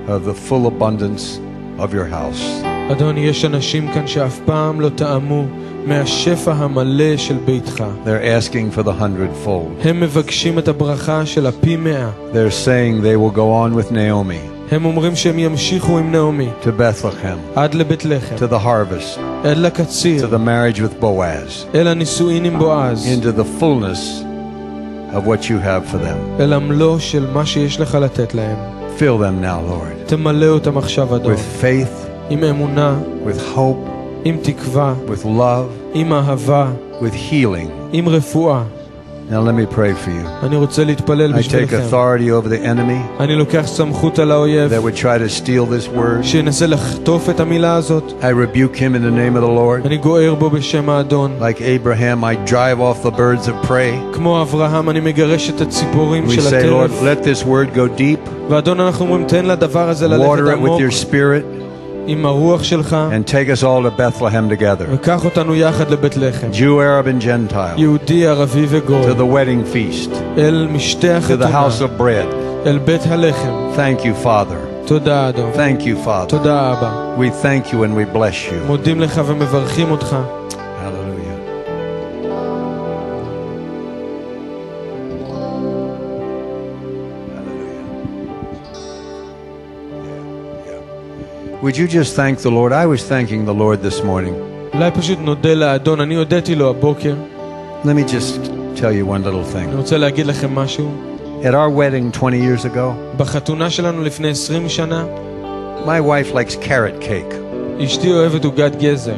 of the full abundance of your house. אדון, יש אנשים כאן שאף פעם לא טעמו מהשפע המלא של ביתך. They're asking for the hundredfold. הם מבקשים את הברכה של הפי מאה. They're saying they will go on with Naomi הם אומרים שהם ימשיכו עם נעמי to Bethlehem, עד לבית לחם, to the harvest, עד to לקציר, the marriage with Boaz, אל הנישואין עם בועז, into the fullness of what you have for them. אל המלוא של מה שיש לך לתת להם. Fill them now, Lord, תמלא אותם עכשיו, אדון, with faith, עם אמונה, with hope, עם תקווה, with love, עם אהבה, with healing, עם רפואה, Now let me pray for you. אני רוצה להתפלל I take בשבילכם. authority over the enemy אני לוקח סמכות על האויב, that would try to steal this word. שינסה לחטוף את המילה הזאת. I rebuke him in the name of the Lord. אני גוער בו בשם האדון. Like Abraham, I drive off the birds of prey. כמו אברהם, אני מגרש את הציפורים We של say, Lord, הטרף. let this word go deep. ואדון, אנחנו אומרים, תן לדבר הזה ללכת Water it with עמוק your spirit עם הרוח שלך, and take us all to Bethlehem together. וקח אותנו יחד לבית לחם. Jew, Arab, and Gentile. יהודי, ערבי וגוי, To the wedding feast. אל משתה To the החתונה, house of bread. אל בית הלחם. Thank you, Father. תודה, אדון. Thank you, Father. תודה, אבא. We thank you and we bless you. מודים לך ומברכים אותך. Would you just thank the Lord? I was thanking the Lord this morning. אולי פשוט נודה לאדון, אני הודיתי לו הבוקר. Let me just tell you one little אני thing. רוצה להגיד לכם משהו. At our wedding 20 years ago, בחתונה שלנו לפני 20 שנה, my wife likes carrot cake. אשתי אוהבת עוגת גזר.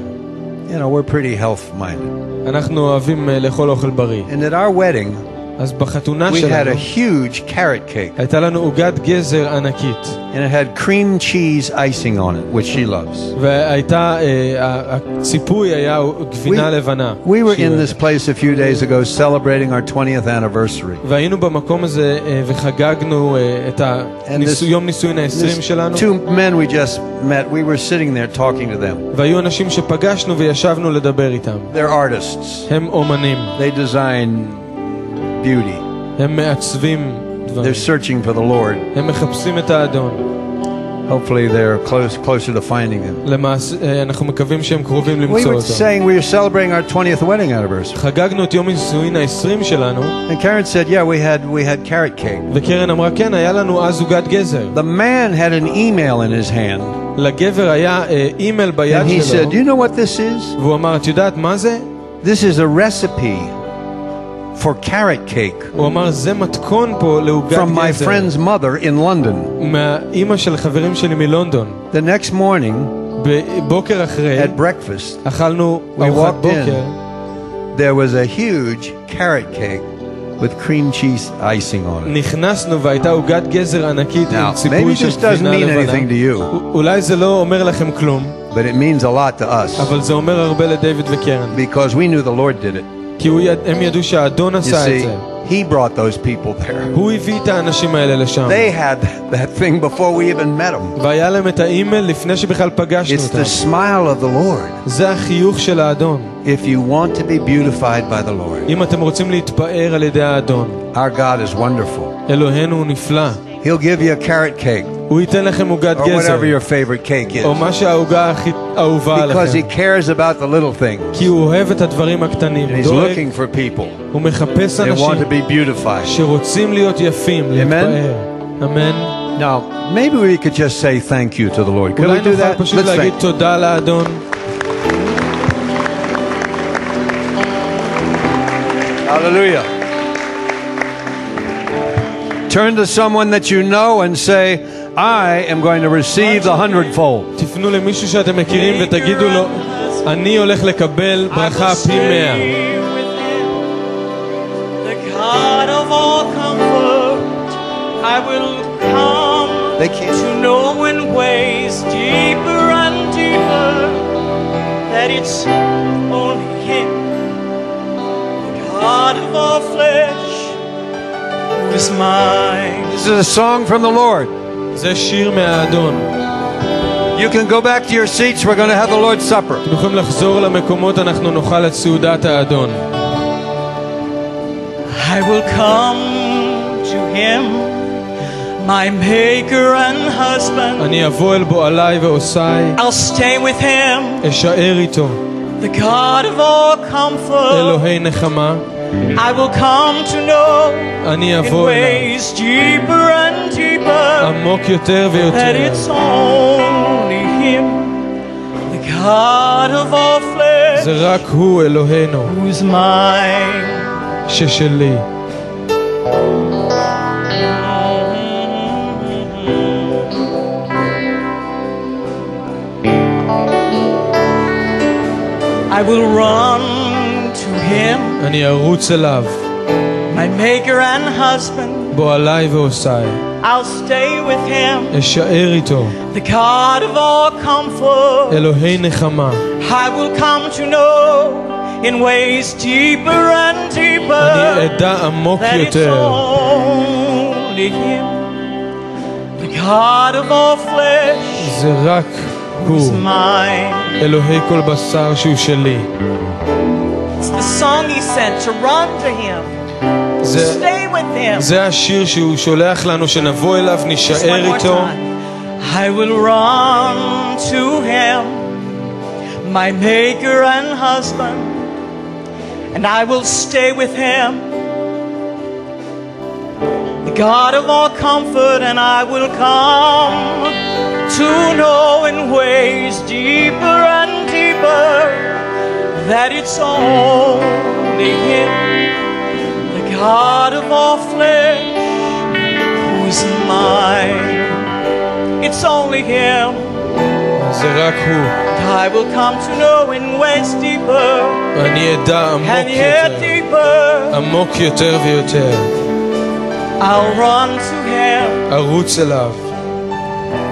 You know, we're pretty health minded. אנחנו אוהבים אה, לאכול אוכל בריא. And at our wedding, אז בחתונה we had שלנו a huge carrot cake. הייתה לנו עוגת גזר ענקית. And it had cream cheese icing on it, which she loves. והייתה, אה, ה- הציפוי היה גבינה We- לבנה. We were שהיא in אוהבת. this place a few days ago celebrating our 20th anniversary. והיינו במקום הזה אה, וחגגנו אה, את And הניסו- this- יום נישואין ה-20 This שלנו. two men we just met, we were sitting there talking to them. והיו אנשים שפגשנו וישבנו לדבר איתם. They're artists. הם אומנים, They design beauty. הם מעצבים דברים. They're searching for the Lord. הם מחפשים את האדון. Hopefully they're close, closer to finding him. למעשה, אה, אנחנו מקווים שהם קרובים We למצוא were אותו. saying we were celebrating our 20th wedding anniversary. חגגנו את יום הנישואין ה-20 שלנו, And Karen said, yeah, we had, we had carrot cake. וקרן אמרה, כן, היה לנו אז עוגת גזר. The man had an email in his hand. לגבר היה אה, אימייל ביד And he שלו, said, do you know what this is? והוא אמר, את יודעת מה זה? This is a recipe for carrot cake הוא אמר, זה מתכון פה לעוגת from my גזר. friend's mother in London. מהאימא של חברים שלי מלונדון. The next morning בבוקר אחרי, at breakfast, אכלנו We ארוחת walked בוקר, there was a huge carrot cake with cream cheese icing on it. נכנסנו והייתה עוגת גזר ענקית Now, עם maybe ציפוי של this doesn't גבינה mean anything to לבנה. you, א- אולי זה לא אומר לכם כלום, but it means a lot to us אבל זה אומר הרבה לדיוויד וקרן. because we knew the Lord did it. כי הוא יד- הם ידעו שהאדון You עשה את see, זה. He brought those people there. הוא הביא את האנשים האלה לשם. They had that thing before we even met them. והיה להם את האימייל לפני שבכלל פגשנו It's אותם. the smile of the Lord. זה החיוך של האדון. If you want to be beautified by the Lord, אם אתם רוצים להתפאר על ידי האדון, our God is wonderful. אלוהינו הוא נפלא. He'll give you a carrot cake הוא ייתן לכם עוגת or גזר, whatever your favorite cake או is מה שהעוגה הכי אהובה because He עליכם. cares about the little things. כי הוא אוהב את הדברים הקטנים. And הוא He's דואג, looking for people הוא מחפש that want אנשים to be beautified. שרוצים להיות יפים, להתפאר. אמן. Now, maybe we could just say thank you to the Lord. Could אולי we do נוכל that? פשוט Let's להגיד thank. תודה לאדון. Hallelujah. Turn to someone that you know and say, I am going to receive the hundredfold. תפנו למישהו שאתם מכירים ותגידו לו, אני הולך לקבל ברכה פי מאה. The God of all comfort, I will come They can't- to know in ways deeper and deeper that it's only Him, the God of all flesh, who is mine. This is a song from the Lord. זה שיר מהאדון. You can go back to your seats. We're going to have the Lord's Supper. אתם יכולים לחזור למקומות, אנחנו נאכל את סעודת האדון. I will come to Him, my Maker and husband. אני אבוא אל בועליי ועושי, I'll stay with Him. אשאר איתו. The God of all comfort, אלוהי נחמה, I will come to know אני in אבוא אליו. ways deeper and deeper עמוק יותר that ויותר. it's only Him, the God of all flesh, זה רק הוא, אלוהינו, who's mine. ששלי. I will run to Him אני ארוץ אליו my maker and husband. בועליי ועושי. I'll stay with him, אשאר איתו, the God of all comfort. אלוהי נחמה. I will come to know in ways deeper and deeper אני אדע עמוק that it's יותר, only him, the God of all flesh, זה רק is הוא, mine. אלוהי כל בשר שהוא שלי. It's the song he sent to run to him, זה, stay with him. זה השיר שהוא שולח לנו, שנבוא אליו, Just one נישאר more איתו. time. I will run to him, my maker and husband, and I will stay with him, the God of all comfort, and I will come to know in ways deeper and deeper that it's only him, the God of all flesh, who's mine. It's only Him זה רק הוא, I will come to know in ways deeper ואני אדע עמוק and yet יותר, deeper. עמוק יותר ויותר. I'll run to Him, ארוץ אליו,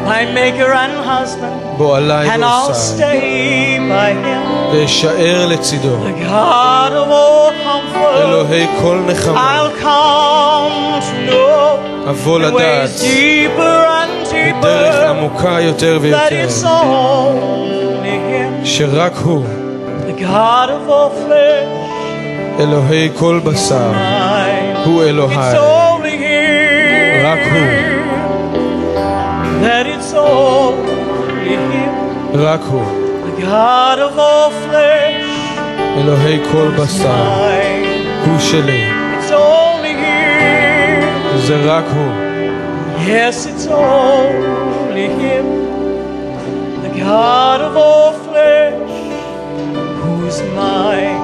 my Maker and husband, בועליי and I'll ועושי, stay by Him, ואשאר לצידו. the God of all comfort. אלוהי כל נחמה, I'll come to know אבוא in לדעת, ways deeper and דרך deeper עמוקה יותר that ויותר, it's only Him, שרק הוא, the God of all flesh. אלוהי כל בשר, mine. הוא It's אלוהי, only Him. רק הוא. that it's all in Him. The God of all flesh. Elohei kol basar. It's only Him. Yes, it's only Him. The God of all flesh. Who is mine.